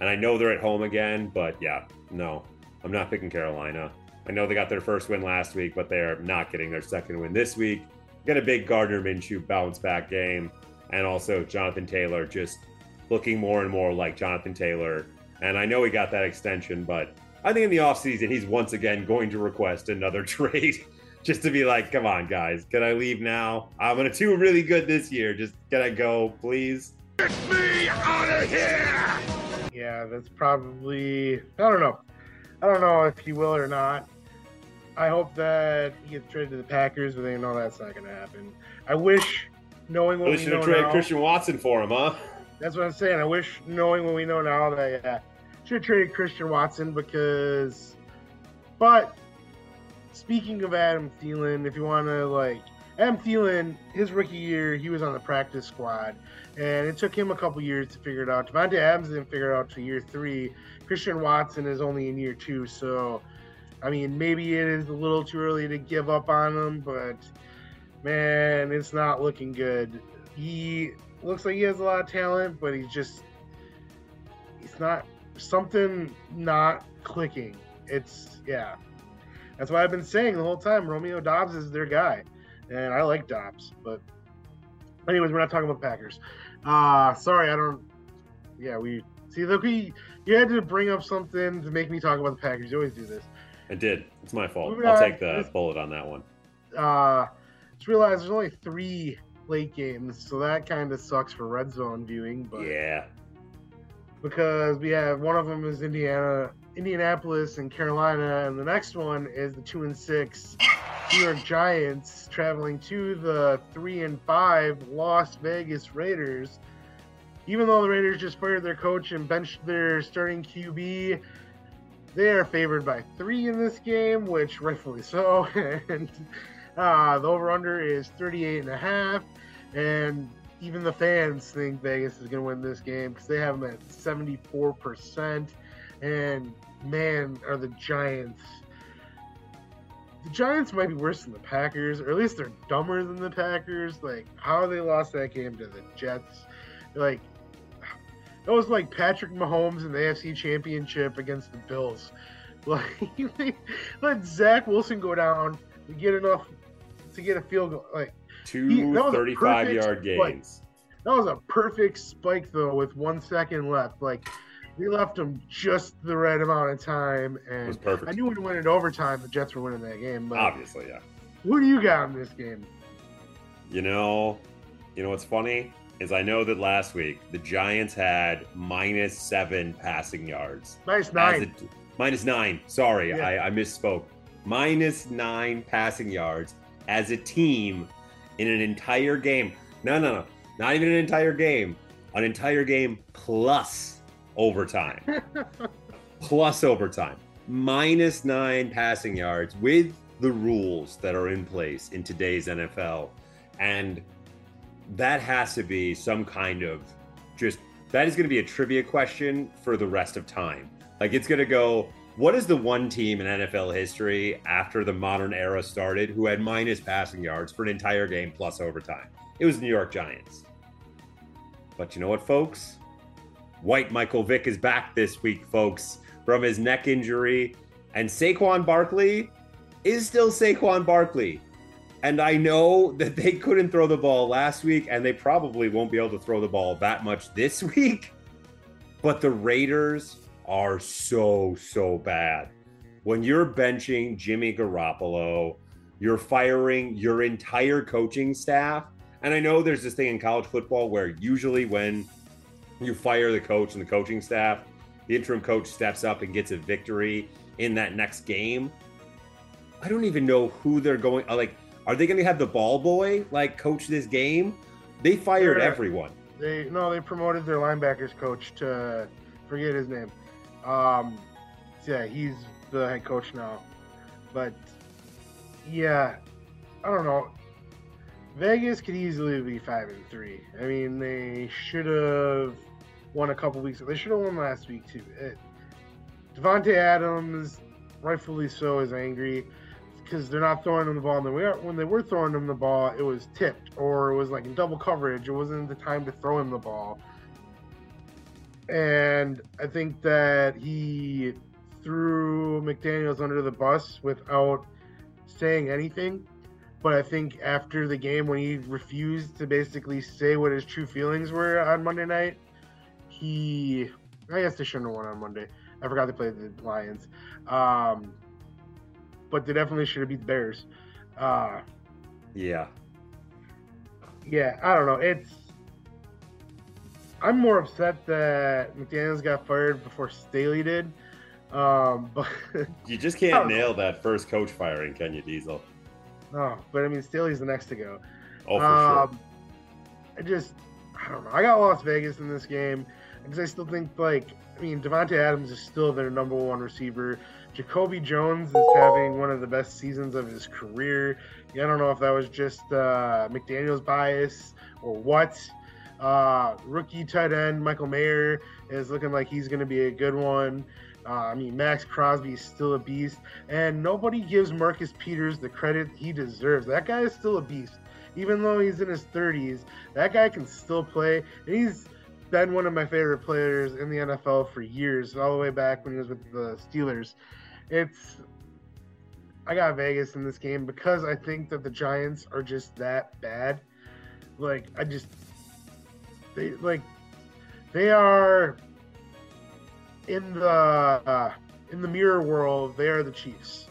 And I know they're at home again, but yeah, no, I'm not picking Carolina. I know they got their first win last week, but they're not getting their second win this week. Get a big Gardner Minshew bounce back game, and also Jonathan Taylor just looking more and more like Jonathan Taylor. And I know he got that extension, but I think in the offseason, he's once again going to request another <laughs> trade just to be like, come on, guys, can I leave now? I'm going to do really good this year. Just can I go, please? Yeah, that's probably. I don't know. I don't know if he will or not. I hope that he gets traded to the Packers, but they know that's not going to happen. I wish, knowing what They we should know have traded now, Christian Watson for him, huh? That's what I'm saying. I wish, knowing what we know now, that yeah, should have traded Christian Watson because. But speaking of Adam Thielen, if you want to like Adam Thielen, his rookie year, he was on the practice squad, and it took him a couple years to figure it out. Davante Adams didn't figure it out to year three. Christian Watson is only in year two, so I mean, maybe it is a little too early to give up on him, but man, it's not looking good. He looks like he has a lot of talent, but he's just he's not something not clicking. It's yeah. That's why I've been saying the whole time Romeo Doubs is their guy. And I like Doubs, but anyways, we're not talking about Packers. Uh sorry, I don't yeah, we see look we you had to bring up something to make me talk about the Packers. You always do this. I did. It's my fault. I'll take the bullet on that one. uh just realized there's only three late games, so that kind of sucks for red zone viewing. But Yeah. because we have one of them is Indiana, Indianapolis, and Carolina, and the next one is the two and six <laughs> New York Giants traveling to the three and five Las Vegas Raiders. Even though the Raiders just fired their coach and benched their starting QB, they are favored by three in this game, which rightfully so. <laughs> and uh, the over/under is 38 and a half, and even the fans think Vegas is going to win this game because they have them at 74%. And man, are the Giants. The Giants might be worse than the Packers, or at least they're dumber than the Packers. Like, how they lost that game to the Jets. Like, that was like Patrick Mahomes in the AFC Championship against the Bills. <laughs> Like let Zach Wilson go down. We get enough to get a field goal. Like Two He- that was a 35 perfect yard gains. that was a perfect spike though, with one second left. Like we left them just the right amount of time, It was and perfect. I knew when we went into overtime, the Jets were winning that game. But Obviously, yeah. who do you got in this game? You know, you know what's funny is I know that last week the Giants had minus seven passing yards. Nine. a- minus nine. Sorry, Yeah. I, I misspoke. Minus nine passing yards as a team in an entire game. No, no, no. Not even an entire game. An entire game plus overtime. plus overtime. Minus nine passing yards with the rules that are in place in today's NFL. And that has to be some kind of just that is going to be a trivia question for the rest of time. Like it's going to go, what is the one team in NFL history after the modern era started who had minus passing yards for an entire game plus overtime? It was the New York Giants. But you know what, folks? White Michael Vick is back this week, folks, from his neck injury. And Saquon Barkley is still Saquon Barkley. And I know <laughs> that they couldn't throw the ball last week, and they probably won't be able to throw the ball that much this <laughs> week. But the Raiders are so, so bad. When you're benching Jimmy Garoppolo, you're firing your entire coaching staff. And I know there's this thing in college football where usually when you fire the coach and the coaching staff, the interim coach steps up and gets a victory in that next game. I don't even know who they're going. Like, are they going to have the ball boy like coach this game? They fired everyone. They no, they promoted their linebackers coach to forget his name. Um, yeah, he's the head coach now. But yeah, I don't know. Vegas could easily be five and three. I mean, they should have won a couple weeks. They should have won last week too. It, Davante Adams, rightfully so, is angry because they're not throwing him the ball. And when they were throwing him the ball, it was tipped or it was like in double coverage. It wasn't the time to throw him the ball. And I think that he threw McDaniels under the bus without saying anything. But I think after the game, when he refused to basically say what his true feelings were on Monday night, he, I guess they shouldn't have won on Monday. I forgot they played the Lions. Um, but they definitely should have beat the Bears. Uh, Yeah. yeah, I don't know. It's. I'm more upset that McDaniels got fired before Staley did. Um, <laughs> but You just can't nail that first coach firing, can you, Diesel? No, but I mean Staley's the next to go. Oh, for um, I just, I don't know. I got Las Vegas in this game because I still think like, I mean, Davante Adams is still their number one receiver. Jacoby Jones is having one of the best seasons of his career. Yeah, I don't know if that was just uh, McDaniel's bias or what. Uh, rookie tight end Michael Mayer is looking like he's going to be a good one. Uh, I mean, Maxx Crosby is still a beast, and nobody gives Marcus Peters the credit he deserves. That guy is still a beast, even though he's in his 30s. That guy can still play, and he's been one of my favorite players in the NFL for years, all the way back when he was with the Steelers. It's I got Vegas in this game because I think that the Giants are just that bad. Like I just they like they are in the uh, in the mirror world. They are the Chiefs.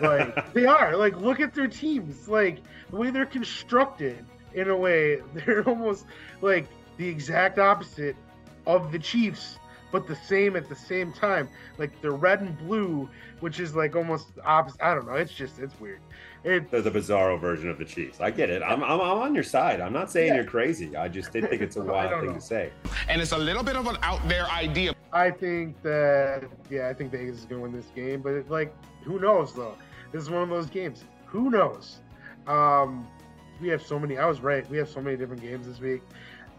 Like <laughs> they are. Like look at their teams. Like the way they're constructed. In a way, <laughs> they're almost like the exact opposite of the Chiefs, but the same at the same time. Like they're red and blue, which is like almost opposite. I don't know. It's just it's weird. It There's a bizarro version of the Chiefs. I get it. I'm, I'm, I'm on your side. I'm not saying Yeah. you're crazy. I just did think it's a <laughs> wild thing know. to say. And it's a little bit of an out there idea. I think that yeah, I think Vegas is gonna win this game, but it, like who knows though? This is one of those games. Who knows? Um, we have so many. I was right. We have so many different games this week.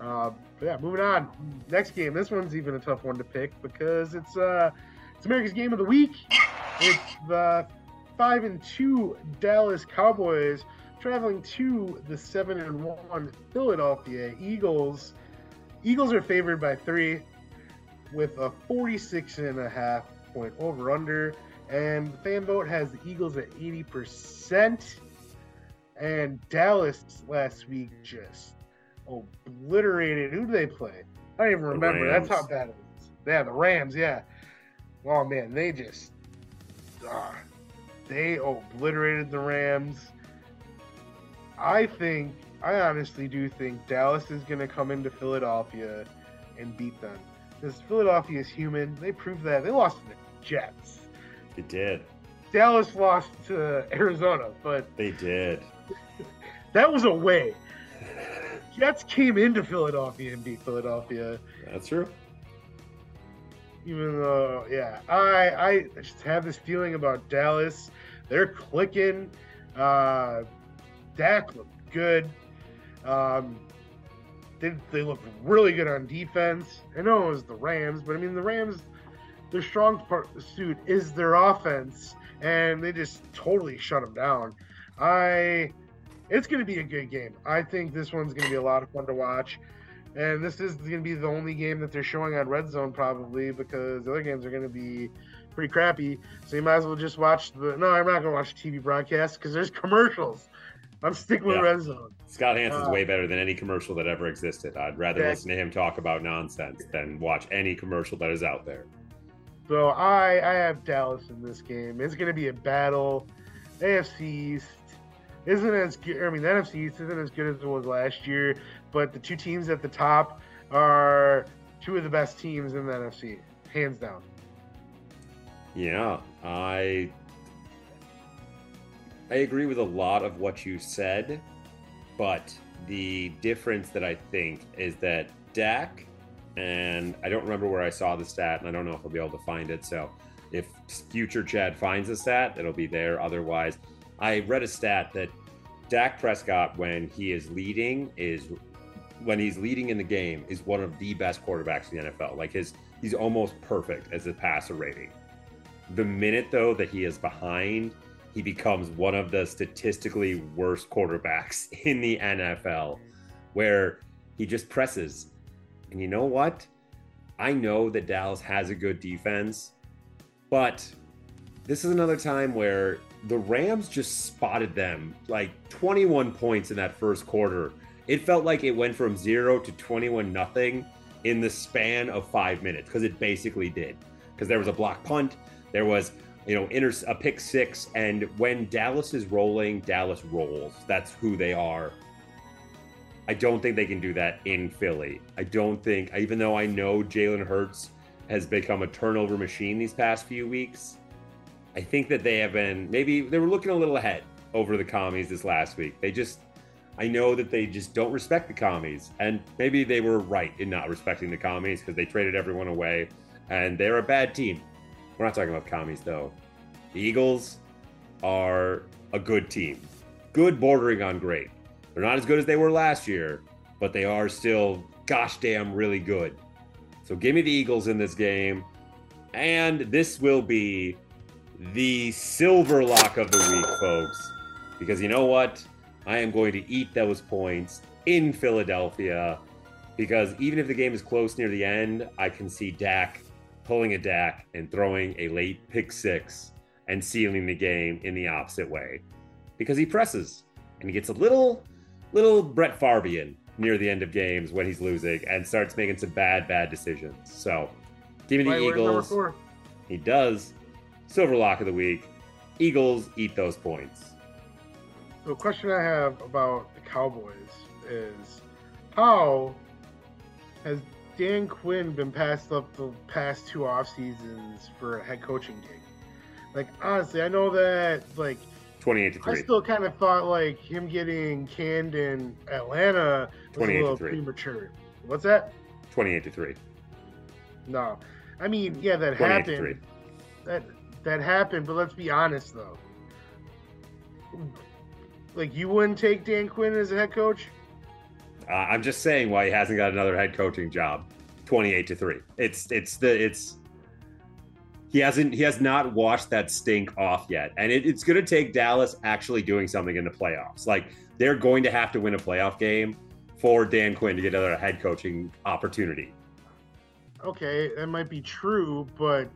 Uh, but yeah, moving on. Next game. This one's even a tough one to pick because it's uh, it's America's game of the week. It's the five and two Dallas Cowboys traveling to the seven and one Philadelphia Eagles. Eagles are favored by three with a 46 and a half point over under. And the fan vote has the Eagles at 80%. And Dallas last week just obliterated. Who do they play? I don't even remember. That's how bad it was. Yeah, the Rams, yeah. Oh, man, they just. ah, they obliterated the Rams. I think, I honestly do think Dallas is going to come into Philadelphia and beat them. Because Philadelphia is human. They proved that. They lost to the Jets. They did. Dallas lost to Arizona, but They did. <laughs> that was a way. Jets came into Philadelphia and beat Philadelphia. That's true. Even though, yeah, I I just have this feeling about Dallas. They're clicking. Uh, Dak looked good. Um, they they looked really good on defense. I know it was the Rams, but I mean the Rams, their strong part suit is their offense, and they just totally shut them down. I, it's going to be a good game. I think this one's going to be a lot of fun to watch. And this is going to be the only game that they're showing on Red Zone probably because the other games are going to be pretty crappy. So you might as well just watch the. No, I'm not going to watch TV broadcast because there's <laughs> commercials. I'm sticking with Red Zone. Scott Hanson's Uh, way better than any commercial that ever existed. I'd rather That- listen to him talk about nonsense than watch any commercial that is out there. So I I have Dallas in this game. It's going to be a battle. AFC East isn't as good. I mean, the NFC East isn't as good as it was last year, but the two teams at the top are two of the best teams in the NFC, hands down. Yeah, I I agree with a lot of what you said, but the difference that I think is that Dak and I don't remember where I saw the stat, and I don't know if I'll be able to find it. So, if future Chad finds the stat, it'll be there. Otherwise, I read a stat that Dak Prescott, when he is leading, is when he's leading in the game, is one of the best quarterbacks in the NFL. Like his, he's almost perfect as a passer rating. The minute though that he is behind, he becomes one of the statistically worst quarterbacks <laughs> in the NFL, where he just presses. And you know what? I know that Dallas has a good defense, but this is another time where the Rams just spotted them like 21 points in that first quarter. It felt like it went from zero to 21 nothing in the span of five minutes because it basically did. Because there was a block punt, there was you know inter- a pick six, and when Dallas is rolling, Dallas rolls. That's who they are. I don't think they can do that in Philly. I don't think, even though I know Jalen Hurts has become a turnover machine these past few weeks, I think that they have been maybe they were looking a little ahead over the commies this last week. They just, I know that they just don't respect the commies, and maybe they were right in not respecting the commies because they traded everyone away, and they're a bad team. We're not talking about commies though. The Eagles are a good team, good bordering on great. They're not as good as they were last year, but they are still gosh damn really good. So give me the Eagles in this game. And this will be the silver lock of the week, folks. Because you know what? I am going to eat those points in Philadelphia. Because even if the game is close near the end, I can see Dak pulling a Dak and throwing a late pick six and sealing the game in the opposite way. Because he presses and he gets a little little Brett Farbian near the end of games when he's losing and starts making some bad, bad decisions. So give me the Eagles. He does. Silver lock of the week. Eagles eat those points. The question I have about the Cowboys is how has Dan Quinn been passed up the past two off seasons for a head coaching gig? Like, honestly, I know that, like, 28 to three. I still kind of thought, like, him getting canned in Atlanta was a little premature. What's that? 28 to 3. No. I mean, yeah, that 28 to 3. happened. That that happened, but let's be honest though. Like you wouldn't take Dan Quinn as a head coach? Uh, I'm just saying why he hasn't got another head coaching job. 28 to 3. It's it's the it's he hasn't he has not washed that stink off yet. And it, it's gonna take Dallas actually doing something in the playoffs. Like they're going to have to win a playoff game for Dan Quinn to get another head coaching opportunity. Okay, that might be true, but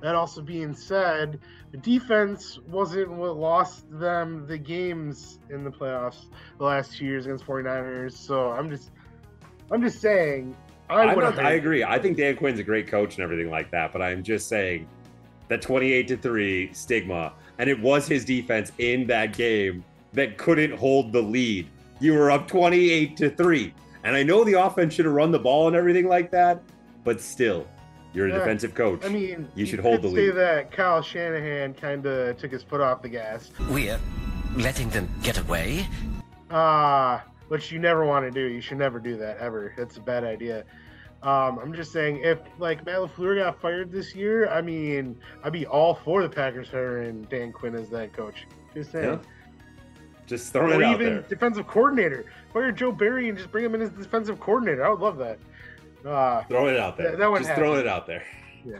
that also being said, the defense wasn't what lost them the games in the playoffs the last two years against 49ers. So I'm just I'm just saying I not, I agree. I think Dan Quinn's a great coach and everything like that, but I'm just saying that 28 to 3 stigma, and it was his defense in that game that couldn't hold the lead. You were up 28 to 3. And I know the offense should have run the ball and everything like that, but still, you're a Yeah. defensive coach. I mean, you should hold the could say that Kyle Shanahan kind of took his foot off the gas. We're letting them get away? Ah, which you never want to do. You should never do that ever. That's a bad idea. Um, I'm just saying, if like Matt LaFleur got fired this year, I mean, I'd be all for the Packers hiring Dan Quinn as that coach. Just saying. Yeah. Just throwing or it out there. Or even defensive coordinator. Fire Joe Barry and just bring him in as defensive coordinator. I would love that. Uh, Throwing it out there. That- that wouldn't Just throwing it out there. yeah.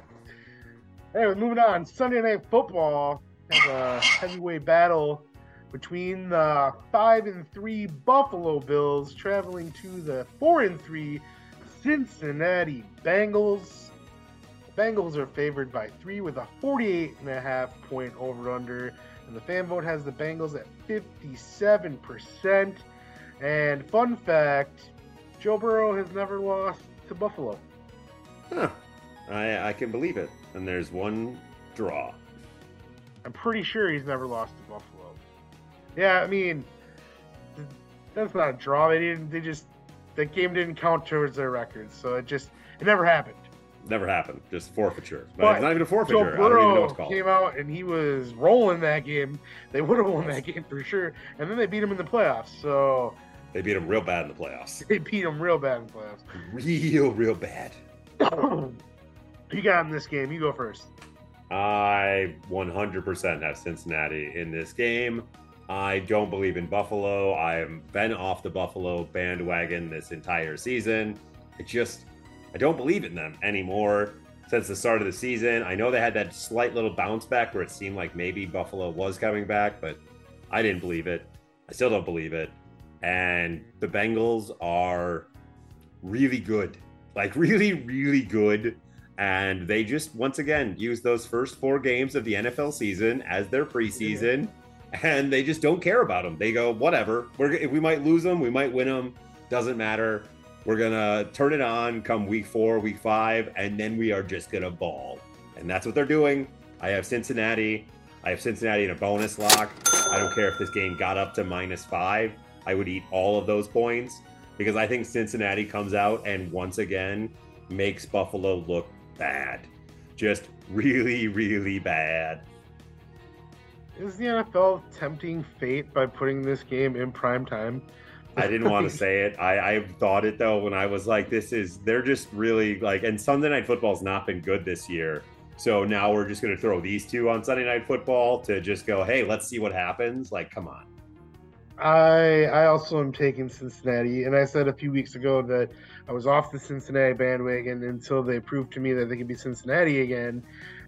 Anyway, moving on. Sunday Night Football has a heavyweight battle between the five and three Buffalo Bills traveling to the four and three Cincinnati Bengals. The Bengals are favored by three with a 48 and a half point over under, and the fan vote has the Bengals at 57%. And fun fact Joe Burrow has never lost to Buffalo. Huh. I, I can believe it. And there's one draw. I'm pretty sure he's never lost to Buffalo. Yeah, I mean, that's not a draw. They didn't. They just that game didn't count towards their records, so it just it never happened. Never happened. Just forfeiture. But, But it's not even a Joe forfeiture. I don't even know Burrow what it's called. came out and he was rolling that game. They would have won that game for sure, and then they beat him in the playoffs. So They beat him real bad in the playoffs. they beat him real bad in the playoffs. Real, real bad. <clears throat> you got in this game. You go first. I 100% have Cincinnati in this game. I don't believe in Buffalo. I've been off the Buffalo bandwagon this entire season. I just, I don't believe in them anymore since the start of the season. I know they had that slight little bounce back where it seemed like maybe Buffalo was coming back, but I didn't believe it. I still don't believe it. And the Bengals are really good, like <laughs> really, really good. And they just once again use those first four games of the NFL season as their preseason, and they just don't care about them. They go, whatever. We're if we might lose them, we might win them. Doesn't matter. We're gonna turn it on come week four, week five, and then we are just gonna ball. And that's what they're doing. I have Cincinnati. I have Cincinnati in a bonus lock. I don't care if this game got up to minus five. I would eat all of those points because I think Cincinnati comes out and once again makes Buffalo look bad. Just really, really bad. Is the NFL tempting fate by putting this game in prime time? I didn't want to say it. I, I thought it though when I was like, this is, they're just really like, and Sunday Night Football's not been good this year. So now we're just going to throw these two on Sunday Night Football to just go, hey, let's see what happens. Like, come on. I I also am taking Cincinnati, and I said a few weeks ago that I was off the Cincinnati bandwagon until they proved to me that they could be Cincinnati again,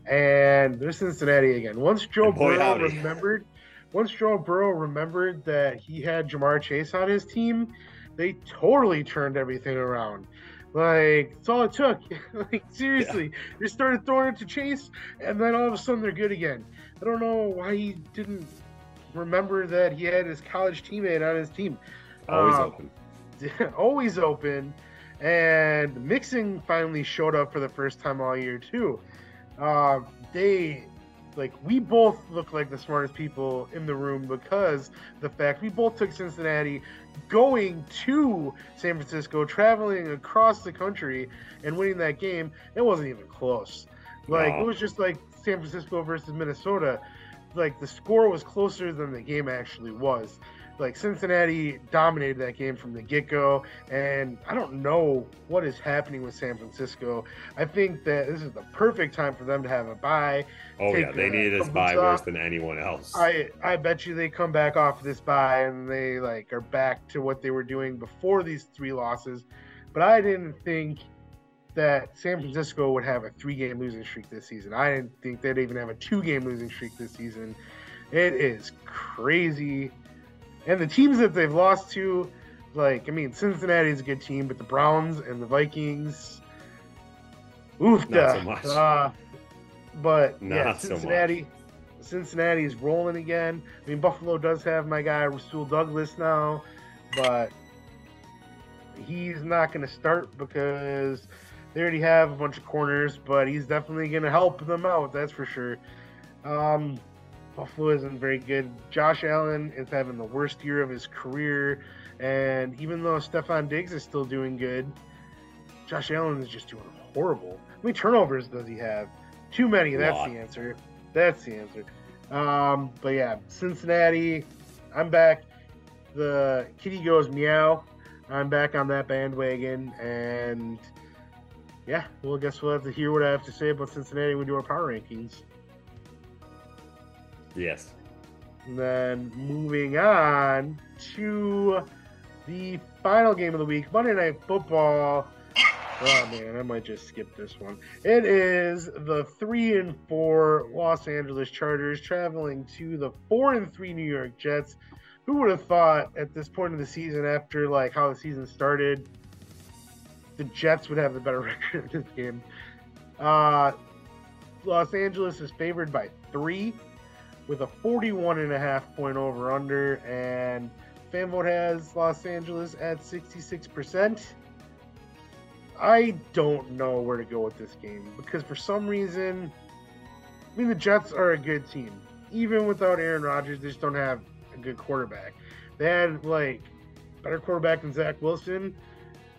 and they're Cincinnati again. Once Joe boy, Burrow howdy. remembered, once Joe Burrow remembered that he had Ja'Marr Chase on his team, they totally turned everything around. Like it's all it took. <laughs> like seriously, they started throwing it to Chase, and then all of a sudden they're good again. I don't know why he didn't remember that he had his college teammate on his team. Always Um, open. <laughs> always open. And Mixon finally showed up for the first time all year too. Uh, they like we both look like the smartest people in the room because the fact we both took Cincinnati going to San Francisco, traveling across the country and winning that game. It wasn't even close. Like No. it was just like San Francisco versus Minnesota. Like the score was closer than the game actually was. Like Cincinnati dominated that game from the get go, and I don't know what is happening with San Francisco. I think that this is the perfect time for them to have a bye. Oh, yeah. They a needed this bye worse than anyone else. I I bet you they come back off this bye and they like are back to what they were doing before these three losses. But I didn't think that San Francisco would have a three game losing streak this season. I didn't think they'd even have a two game losing streak this season. It is crazy. And the teams that they've lost to, like, I mean, Cincinnati's a good team, but the Browns and the Vikings, oof, Not so much. Uh, But yeah, Not so much. Cincinnati, Cincinnati is rolling again. I mean, Buffalo does have my guy Rasul Douglas now, but he's not going to start because they already have a bunch of corners. But he's definitely going to help them out. That's for sure. Um, Buffalo isn't very good. Josh Allen is having the worst year of his career, and even though Stefon Diggs is still doing good, Josh Allen is just doing horrible. How many turnovers does he have? Too many. That's the answer. That's the answer. Um, but yeah, Cincinnati. I'm back. The kitty goes meow. I'm back on that bandwagon, and yeah, well, I guess we'll have to hear what I have to say about Cincinnati when we do our power rankings. Yes. And then moving on to the final game of the week, Monday Night Football. Oh man, I might just skip this one. It is the three and four Los Angeles Chargers traveling to the four and three New York Jets. Who would have thought at this point of the season, after like how the season started, the Jets would have the better <laughs> record in this game? Uh, Los Angeles is favored by three with a 41 and a half point over under and fanvote has los angeles at 66% i don't know where to go with this game because for some reason i mean the jets are a good team. Even without aaron rodgers they just don't have a good quarterback. They had like better quarterback than zach wilson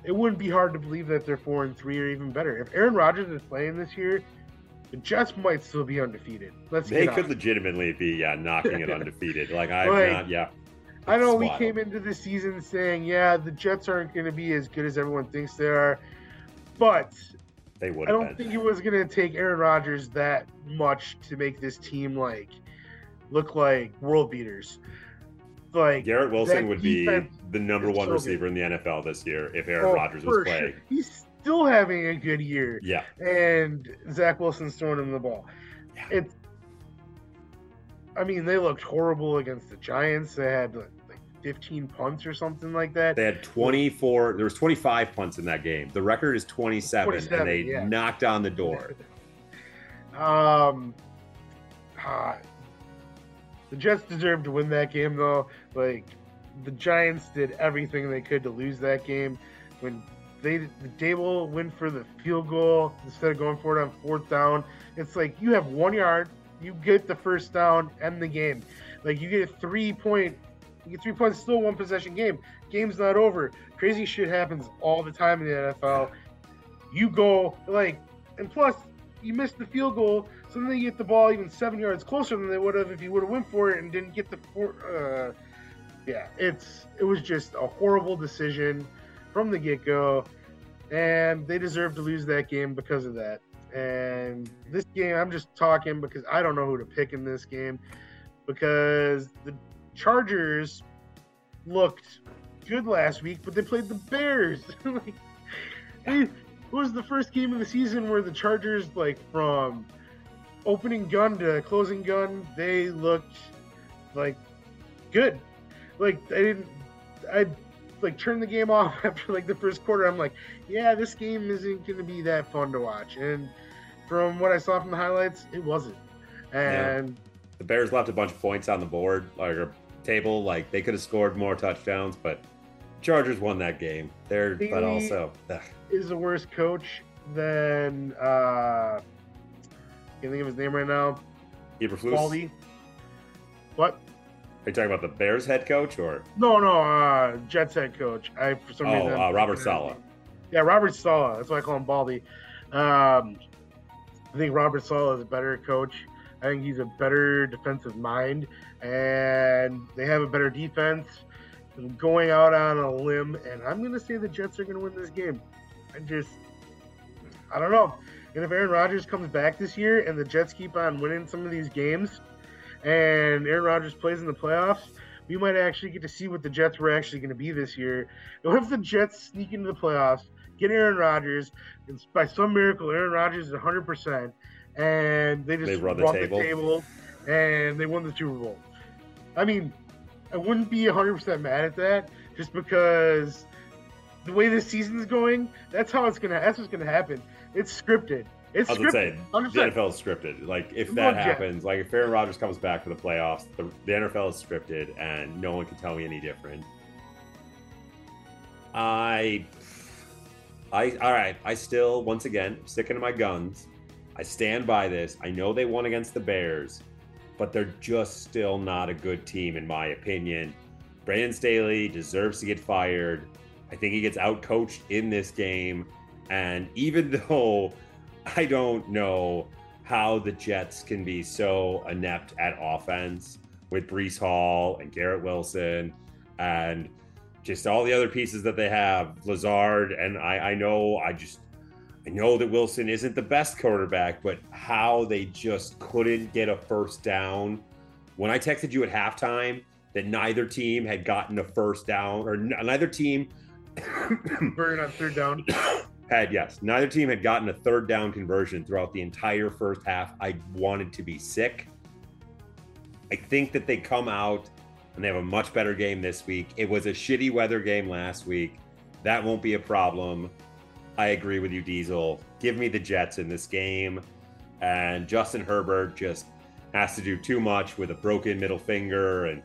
it wouldn't be hard to believe that they're four and three or even better if aaron rodgers is playing this year the Jets might still be undefeated. Let's They could legitimately be, yeah, knocking it <laughs> undefeated. Like I've Like, not, yeah. I know It's we came into the season saying, yeah, the Jets aren't going to be as good as everyone thinks they are, but They would I don't been. think it was going to take Aaron Rodgers that much to make this team like look like world beaters. Like Garrett Wilson would be the number one so receiver in the NFL this year if Aaron Oh, Rodgers was playing. sure. He's still having a good year. Yeah. And Zach Wilson's throwing him the ball. It's I mean, they looked horrible against the Giants. They had like 15 punts or something like that. They had 24, there was 25 punts in that game. The record is 27, 27, and they yeah. knocked on the door. <laughs> Um, ah, the Jets deserved to win that game, though. Like the Giants did everything they could to lose that game. When they the Daboll went for the field goal instead of going for it on fourth down, it's like you have one yard, you get the first down, end the game. Like you get a three point, you get three points, still one possession game. Game's not over. Crazy shit happens all the time in the NFL. You go like, and plus you missed the field goal, so then they get the ball even seven yards closer than they would have if he would have went for it and didn't get the four. Uh, yeah, it's it was just a horrible decision from the get go, and they deserve to lose that game because of that. And this game, I'm just talking because I don't know who to pick in this game because the Chargers looked good last week, but they played the Bears. <laughs> like, it was the first game of the season where the Chargers, like from opening gun to closing gun, they looked like good. Like I didn't, I like turned the game <laughs> off after like the first quarter. I'm like, yeah, this game isn't going to be that fun to watch. And from what I saw from the highlights, it wasn't. And The Bears left a bunch of points on the board, like or table. Like they could have scored more touchdowns, but Chargers won that game. They're, but also, ugh, is a worse coach than uh, can't think of his name right now. Eberflus. Baldy. What? Are you talking about the Bears head coach or? No, no, uh, Jets head coach. I for some Oh, reason uh, Robert Saleh. Yeah, Robert Saleh. That's why I call him Baldy. Um, I think Robert Saleh is a better coach. I think he's a better defensive mind, and they have a better defense. I'm going out on a limb, and I'm going to say the Jets are going to win this game. I just, I don't know. And if Aaron Rodgers comes back this year, and the Jets keep on winning some of these games, and Aaron Rodgers plays in the playoffs, we might actually get to see what the Jets were actually going to be this year. And <laughs> what if the Jets sneak into the playoffs, get Aaron Rodgers, and by some miracle, Aaron Rodgers is 100%, and they just They run the table. the table, and they won the Super Bowl. I mean, I wouldn't be 100% mad at that, just because the way this season is going, that's how it's gonna. That's what's gonna happen. It's scripted. It's I was gonna say scripted. the 100%. NFL is scripted. Like if that Jets. happens, like if Aaron Rodgers comes back for the playoffs, the, the NFL is scripted, and no one can tell me any different. I, I, all right. I still, once again, sticking to my guns. I stand by this. I know they won against the Bears, but they're just still not a good team, in my opinion. Brandon Staley deserves to get fired. I think he gets outcoached in this game. And even <laughs> though I don't know how the Jets can be so inept at offense with Breece Hall and Garrett Wilson and just all the other pieces that they have, Lazard, and I, I know I just I know that Wilson isn't the best quarterback, but how they just couldn't get a first down. When I texted you at halftime that neither team had gotten a first down, or neither team Burn on third down. <coughs> had yes, neither team had gotten a third down conversion throughout the entire first half. I wanted to be sick. I think that they come out and they have a much better game this week. It was a shitty weather game last week. That won't be a problem. I agree with you, Diesel. Give me the Jets in this game. And Justin Herbert just has to do too much with a broken middle finger and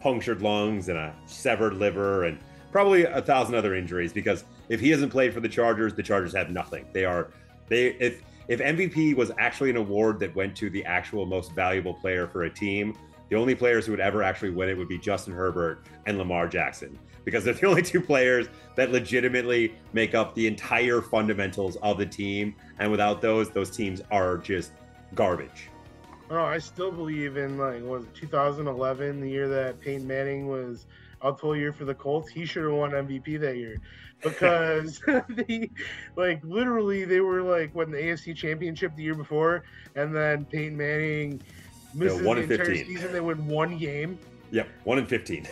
punctured lungs and a severed liver and probably a thousand other injuries because if he hasn't played for the Chargers, the Chargers have nothing. They are they if if MVP was actually an award that went to the actual most valuable player for a team, the only players who would ever actually win it would be Justin Herbert and Lamar Jackson because they're the <laughs> only two players that legitimately make up the entire fundamentals of the team and without those those teams are just garbage. Oh, I still believe in like was it 2011, the year that Peyton Manning was out the whole year for the Colts. He should have won MVP that year <laughs> because <laughs> they like literally they were like what in the AFC Championship the year before, and then Peyton Manning misses one the entire 15. season. They win one game. Yep, 1 in 15.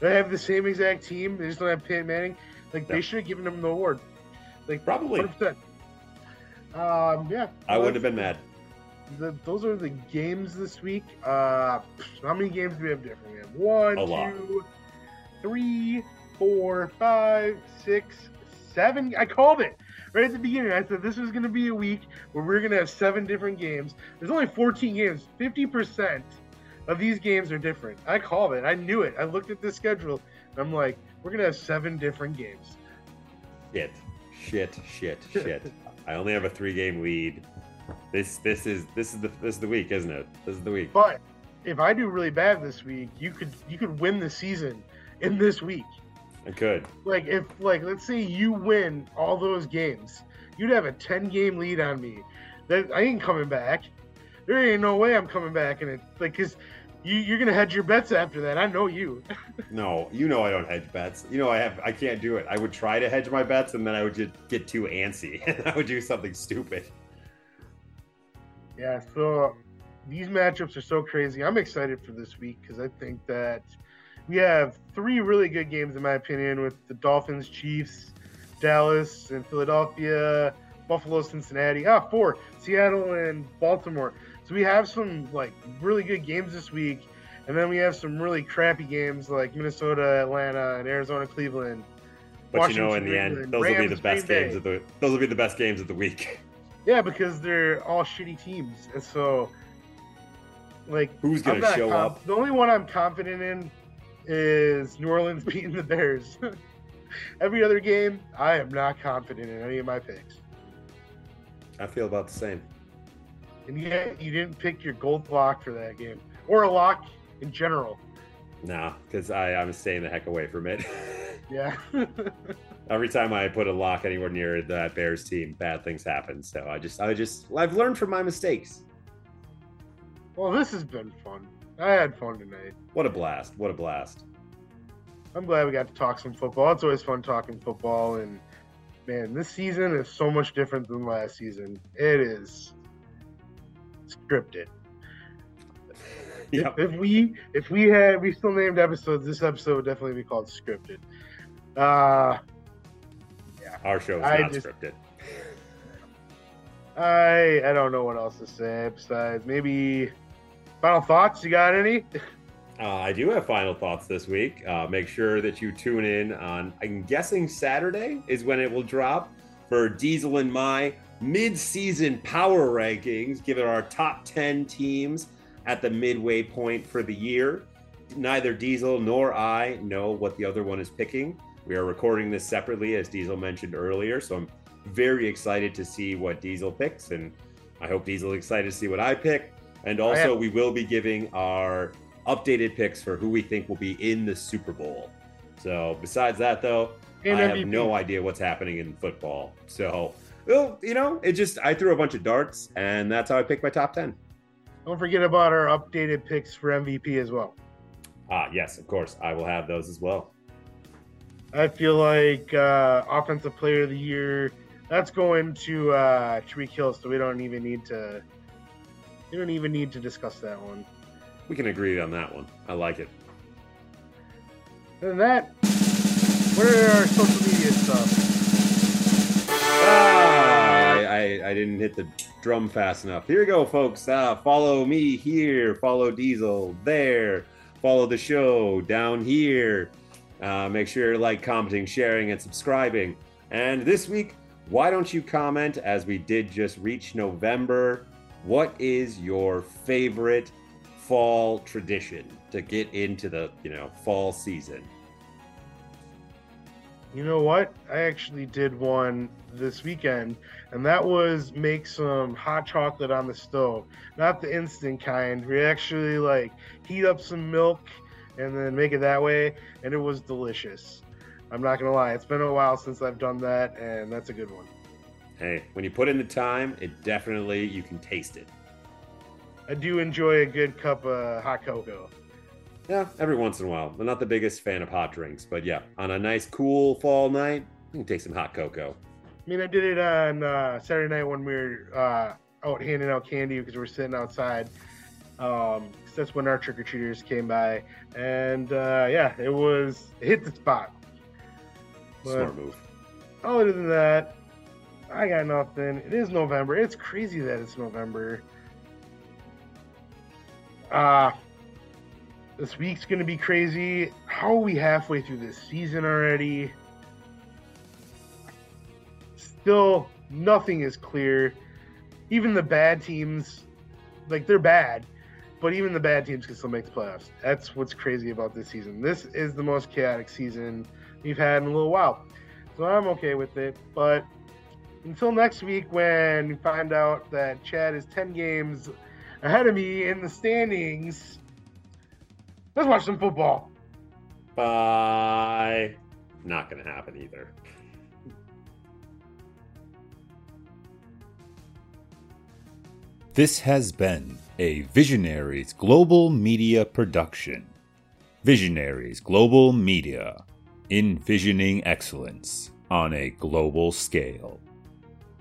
They have the same exact team. They just don't have Peyton Manning. Like they should have given him the award. Like Probably. 100%. Um, yeah. I wouldn't have been mad. the, those are the games this week. Uh, how many games do we have different? We have one, lot. three, four, five, six, seven. I called it right at the beginning. I said this was going to be a week where we're going to have seven different games. There's only 14 games. 50% of these games are different. I called it. I knew it. I looked at the schedule. And I'm like, we're going to have seven different games. Shit, shit, shit, <laughs> shit. I only have a three game lead. This this is this is the this is the week, isn't it? This is the week. But if I do really bad this week, you could you could win the season in this week. I could. like if like let's say you win all those games you'd have a 10 game lead on me that i ain't coming back there ain't no way i'm coming back and it like because you, you're gonna hedge your bets after that i know you <laughs> No, you know I don't hedge bets. You know I have I can't do it. I would try to hedge my bets and then I would just get too antsy <laughs> and I would do something stupid. yeah so these matchups are so crazy i'm excited for this week because i think that we have three really good games in my opinion with the dolphins chiefs dallas and philadelphia buffalo cincinnati ah four seattle and baltimore so we have some like really good games this week and then we have some really crappy games like minnesota atlanta and arizona cleveland But you know, in the end, those will be the best Green games Bay. of the those will be the best games of the week. <laughs> yeah because they're all shitty teams and so like Who's gonna show conf- up? The only one I'm confident in is New Orleans <laughs> beating the Bears. <laughs> Every other game, I am not confident in any of my picks. I feel about the same. And yet, you didn't pick your gold lock for that game, or a lock in general. Nah, because I'm staying the heck away from it. <laughs> Yeah. Every time I put a lock anywhere near that Bears team, bad things happen. So I just I just I've learned from my mistakes. well, this has been fun. I had fun tonight. What a blast! What a blast! I'm glad we got to talk some football. It's always fun talking football, and man, this season is so much different than last season. It is scripted. Yep. If, if we if we had we still named episodes, this episode would definitely be called scripted. Uh Our show is I not just- scripted. I I don't know what else to say besides maybe final thoughts. You got any? Uh, I do have final thoughts this week. Uh, make sure that you tune in on, I'm guessing Saturday is when it will drop for Diesel and my mid-season power rankings, given our top 10 teams at the midway point for the year. Neither Diesel nor I know what the other one is picking. We are recording this separately, as Diesel mentioned earlier, so I'm very excited to see what Diesel picks, and I hope Diesel is excited to see what I pick. And also, we will be giving our updated picks for who we think will be in the Super Bowl. So, besides that, though, And I have MVP. no idea what's happening in football. So, well, you know, it just I threw a bunch of darts, and that's how I picked my top ten. Don't forget about our updated picks for MVP as well. Ah, yes, of course, I will have those as well. I feel like uh, offensive player of the year. That's going to uh, Tyreek Hill, so we don't even need to. We don't even need to discuss that one. We can agree on that one. I like it. Other than that, what are our social media stuff? Ah, I, I, I didn't hit the drum fast enough. Here we go, folks. Uh, follow me here. Follow Diesel there. Follow the show down here. Uh, make sure you're like, commenting, sharing, and subscribing. And this week, why don't you comment as we did just reach November? What is your favorite fall tradition to get into the you know fall season? You know what? I actually did one this weekend, and that was make some hot chocolate on the stove. Not the instant kind. We actually like heat up some milk and then make it that way, and it was delicious. I'm not gonna lie, it's been a while since I've done that, and that's a good one. Hey, when you put in the time, it definitely you can taste it. I do enjoy a good cup of hot cocoa. Yeah, every once in a while. I'm not the biggest fan of hot drinks, but yeah, on a nice cool fall night, you can take some hot cocoa. I mean, I did it on uh, Saturday night when we were uh, out handing out candy because we were sitting outside. Um, 'cause that's when our trick or treaters came by, and uh, yeah, it was it hit the spot. But Smart move. other than that, I got nothing. It is November. It's crazy that it's November. Uh this week's gonna be crazy. How are we halfway through this season already? Still, nothing is clear. Even the bad teams, like they're bad, but even the bad teams can still make the playoffs. That's what's crazy about this season. This is the most chaotic season we've had in a little while. So I'm okay with it. But until next week, when we find out that Chad is 10 games ahead of me in the standings, let's watch some football. Bye. Not gonna happen either. This has been a Visionaries Global Media production. Visionaries Global Media, envisioning excellence on a global scale.